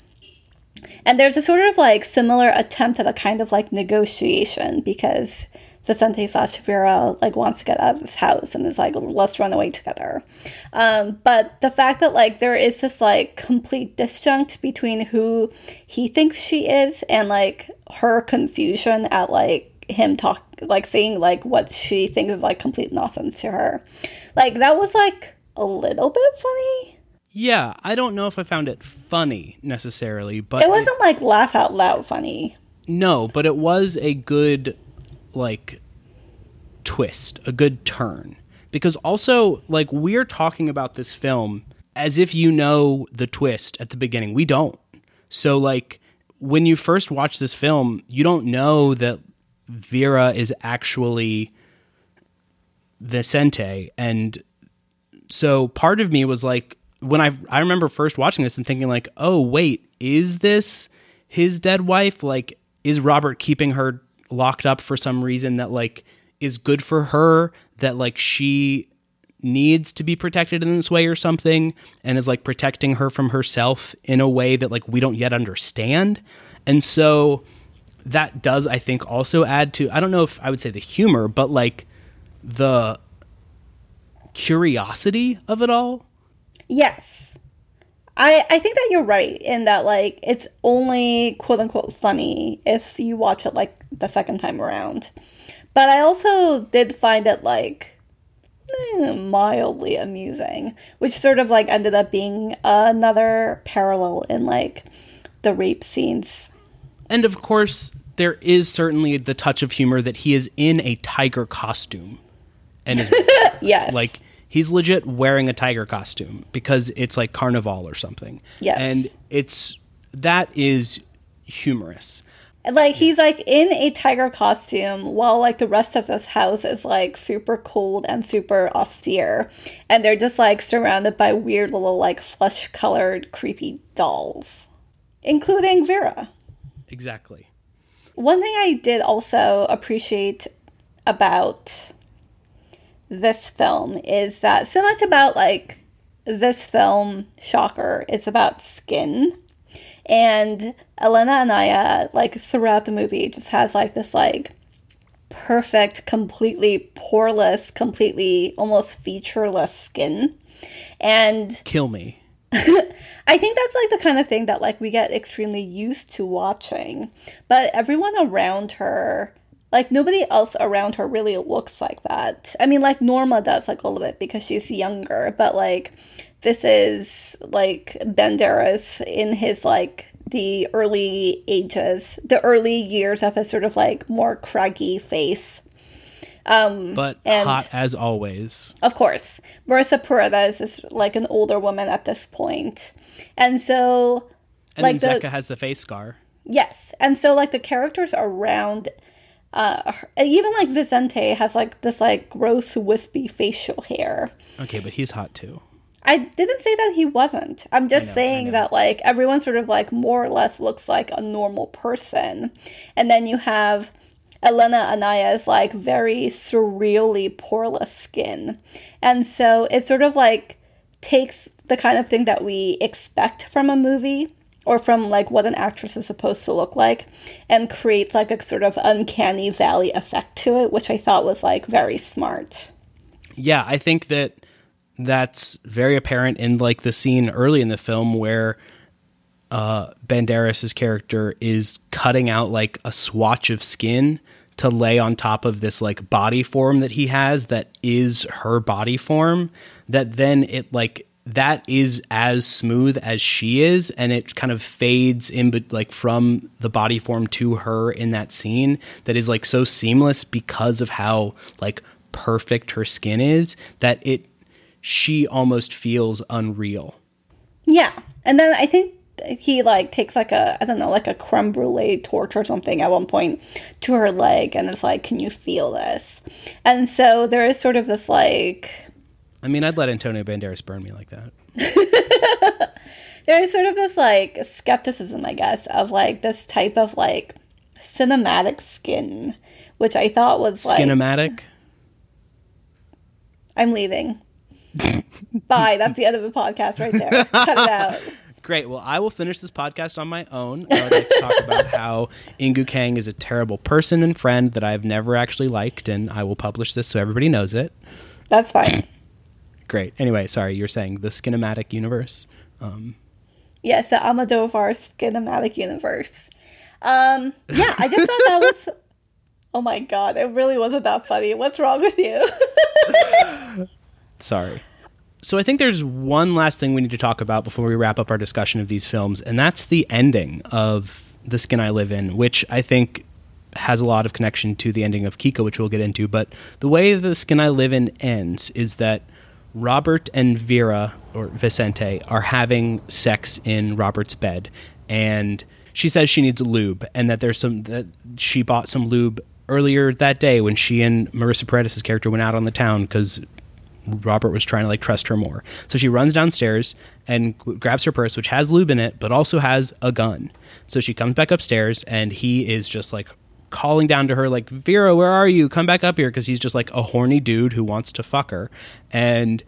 And there's a sort of like similar attempt at a kind of like negotiation because Vicente slash Vera like wants to get out of this house and is like, let's run away together. Um, but the fact that like there is this like complete disjunct between who he thinks she is and like her confusion at like him talk like saying like what she thinks is like complete nonsense to her. Like that was like a little bit funny. Yeah, I don't know if I found it funny necessarily, but It wasn't like laugh out loud funny. No, but it was a good like twist, a good turn. Because also, like we're talking about this film as if you know the twist at the beginning. We don't. So like when you first watch this film, you don't know that Vera is actually Vicente and so part of me was like when I I remember first watching this and thinking like, "Oh, wait, is this his dead wife? Like is Robert keeping her locked up for some reason that like is good for her that like she needs to be protected in this way or something and is like protecting her from herself in a way that like we don't yet understand." And so that does I think also add to I don't know if I would say the humor, but like the curiosity of it all. Yes. I, I think that you're right in that like it's only quote unquote funny if you watch it like the second time around. But I also did find it like eh, mildly amusing, which sort of like ended up being another parallel in like the rape scenes. And of course, there is certainly the touch of humor that he is in a tiger costume. And is Yes. like he's legit wearing a tiger costume because it's like carnival or something. Yes. And it's that is humorous. Like he's like in a tiger costume while like the rest of this house is like super cold and super austere and they're just like surrounded by weird little like flesh colored creepy dolls including vera Exactly. one thing i did also appreciate about this film is that so much about like this film shocker is about skin and Elena Anaya, like throughout the movie, just has like this like perfect, completely poreless, completely almost featureless skin. And Kill me. I think that's like the kind of thing that like we get extremely used to watching. But everyone around her, like nobody else around her really looks like that. I mean, like Norma does like a little bit because she's younger, but like this is like Banderas in his like the early ages, the early years of his sort of like more craggy face. Um, But And- hot as always. Of course, Marisa Paredes is like an older woman at this point, and so And like then the Zeca has the face scar. yes, and so like the characters around, uh, even like Vicente has like this like gross wispy facial hair. Okay, but he's hot too. I didn't say that he wasn't. I'm just know, saying that like everyone sort of like more or less looks like a normal person. And then you have Elena Anaya's like very surreally poreless skin. And so it sort of like takes the kind of thing that we expect from a movie or from like what an actress is supposed to look like and creates like a sort of uncanny valley effect to it, which I thought was like very smart. Yeah, I think that that's very apparent in like the scene early in the film where uh Banderas' character is cutting out like a swatch of skin to lay on top of this like body form that he has that is her body form that then it like that is as smooth as she is and it kind of fades in but like from the body form to her in that scene that is like so seamless because of how like perfect her skin is that it she almost feels unreal Yeah, and then I think he like takes like a I don't know like a creme brulee torch or something at one point to her leg, and it's like, can you feel this? And so there is sort of this like i mean i'd let antonio banderas burn me like that there is sort of this like skepticism, I guess, of like this type of like cinematic skin, which I thought was like cinematic. I'm leaving. Bye. That's the end of the podcast right there. Cut it out. Great. Well, I will finish this podcast on my own. I would like to talk about how Ingu Kang is a terrible person and friend that I've never actually liked, and I will publish this so everybody knows it. That's fine. Great. Anyway, sorry, you're saying the Skinematic universe. Um, Yes, the Almodovar cinematic universe. Um, yeah, I just thought that was. Oh my god, it really wasn't that funny. What's wrong with you? sorry. So I think there's one last thing we need to talk about before we wrap up our discussion of these films, and that's the ending of The Skin I Live In, which I think has a lot of connection to the ending of Kika, which we'll get into. But the way The Skin I Live In ends is that Robert and Vera, or Vicente, are having sex in Robert's bed, and she says she needs lube, and that there's some that she bought some lube earlier that day when she and Marisa Paredes' character went out on the town because Robert was trying to like trust her more. So she runs downstairs and grabs her purse, which has lube in it, but also has a gun. So she comes back upstairs and he is just like calling down to her, like, Vera, where are you? Come back up here. Because he's just like a horny dude who wants to fuck her. And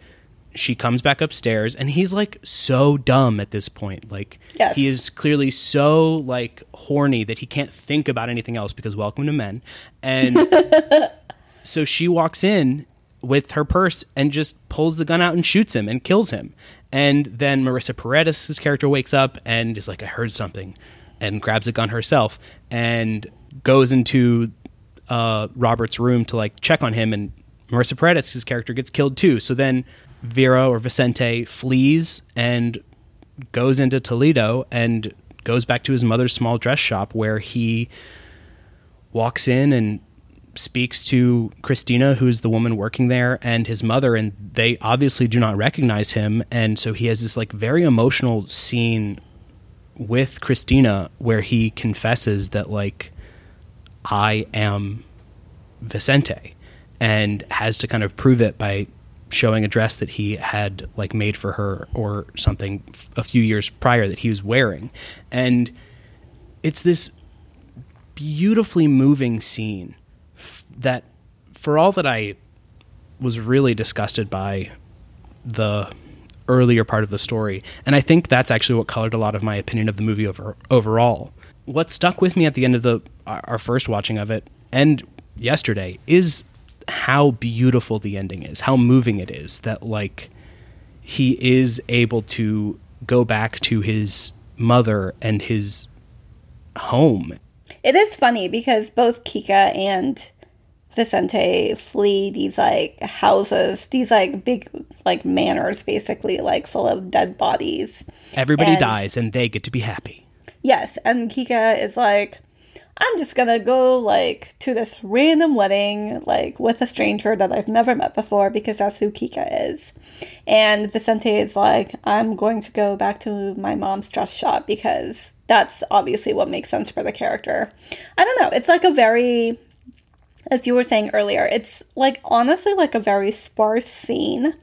she comes back upstairs and he's like so dumb at this point. Like, Yes. he is clearly so like horny that he can't think about anything else because welcome to men. And so she walks in with her purse and just pulls the gun out and shoots him and kills him. And then Marisa Paredes' character wakes up and is like, I heard something, and grabs a gun herself and goes into uh, Robert's room to like check on him. And Marisa Paredes' character gets killed too. So then Vera or Vicente flees and goes into Toledo and goes back to his mother's small dress shop where he walks in and speaks to Christina, who's the woman working there, and his mother, and they obviously do not recognize him. And so he has this like very emotional scene with Christina where he confesses that like I am Vicente and has to kind of prove it by showing a dress that he had like made for her or something a few years prior that he was wearing. And it's this beautifully moving scene f- that for all that I was really disgusted by the earlier part of the story and I think that's actually what colored a lot of my opinion of the movie over, overall. What stuck with me at the end of the our first watching of it and yesterday is how beautiful the ending is, how moving it is that like he is able to go back to his mother and his home. It is funny because both Kika and Vicente flee these like houses, these like big like manors basically, like full of dead bodies. Everybody and, dies and they get to be happy. Yes, and Kika is like I'm just gonna go like to this random wedding, like with a stranger that I've never met before because that's who Kika is. And Vicente is like, I'm going to go back to my mom's dress shop because that's obviously what makes sense for the character. I don't know. It's like a very, as you were saying earlier, it's like honestly like a very sparse scene,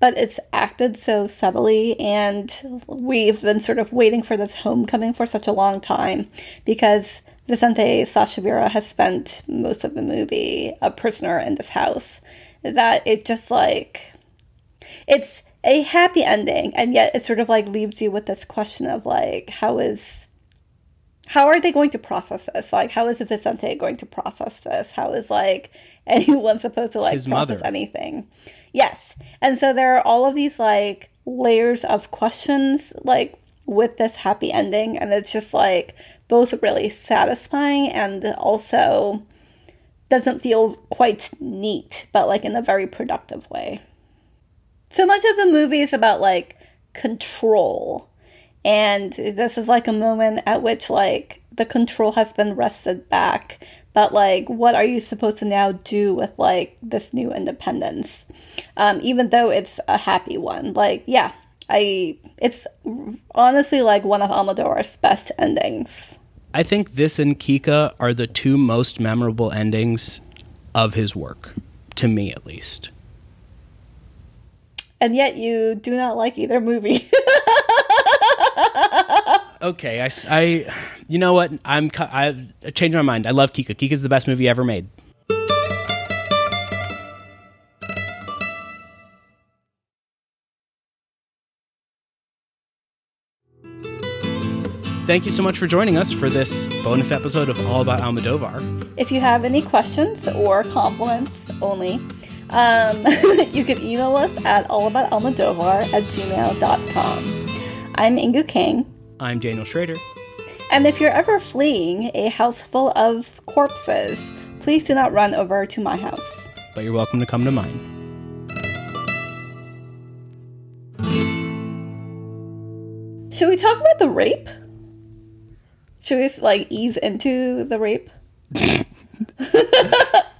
but it's acted so subtly. And we've been sort of waiting for this homecoming for such a long time because Vicente Sasha Vera has spent most of the movie a prisoner in this house. That it just like it's a happy ending, and yet it sort of like leaves you with this question of like, how is how are they going to process this? Like, how is Vicente going to process this? How is like anyone supposed to like His process mother. anything? Yes, and so there are all of these like layers of questions like with this happy ending, and it's just like both really satisfying and also doesn't feel quite neat, but like in a very productive way. So much of the movie is about like control. And this is like a moment at which like the control has been wrested back. But like, what are you supposed to now do with like this new independence? Um, even though it's a happy one. Like, yeah, I it's honestly like one of Almodovar's best endings. I think this and Kika are the two most memorable endings of his work, to me at least. And yet you do not like either movie. okay, I, I, you know what? I'm I changed my mind. I love Kika. Kika's the best movie ever made. Thank you so much for joining us for this bonus episode of All About Almodovar. If you have any questions or compliments only, um, you can email us at allaboutalmodovar at gmail.com. I'm Ingu Kang. I'm Daniel Schrader. And if you're ever fleeing a house full of corpses, please do not run over to my house. But you're welcome to come to mine. Should we talk about the rape? Should we just, like ease into the rape?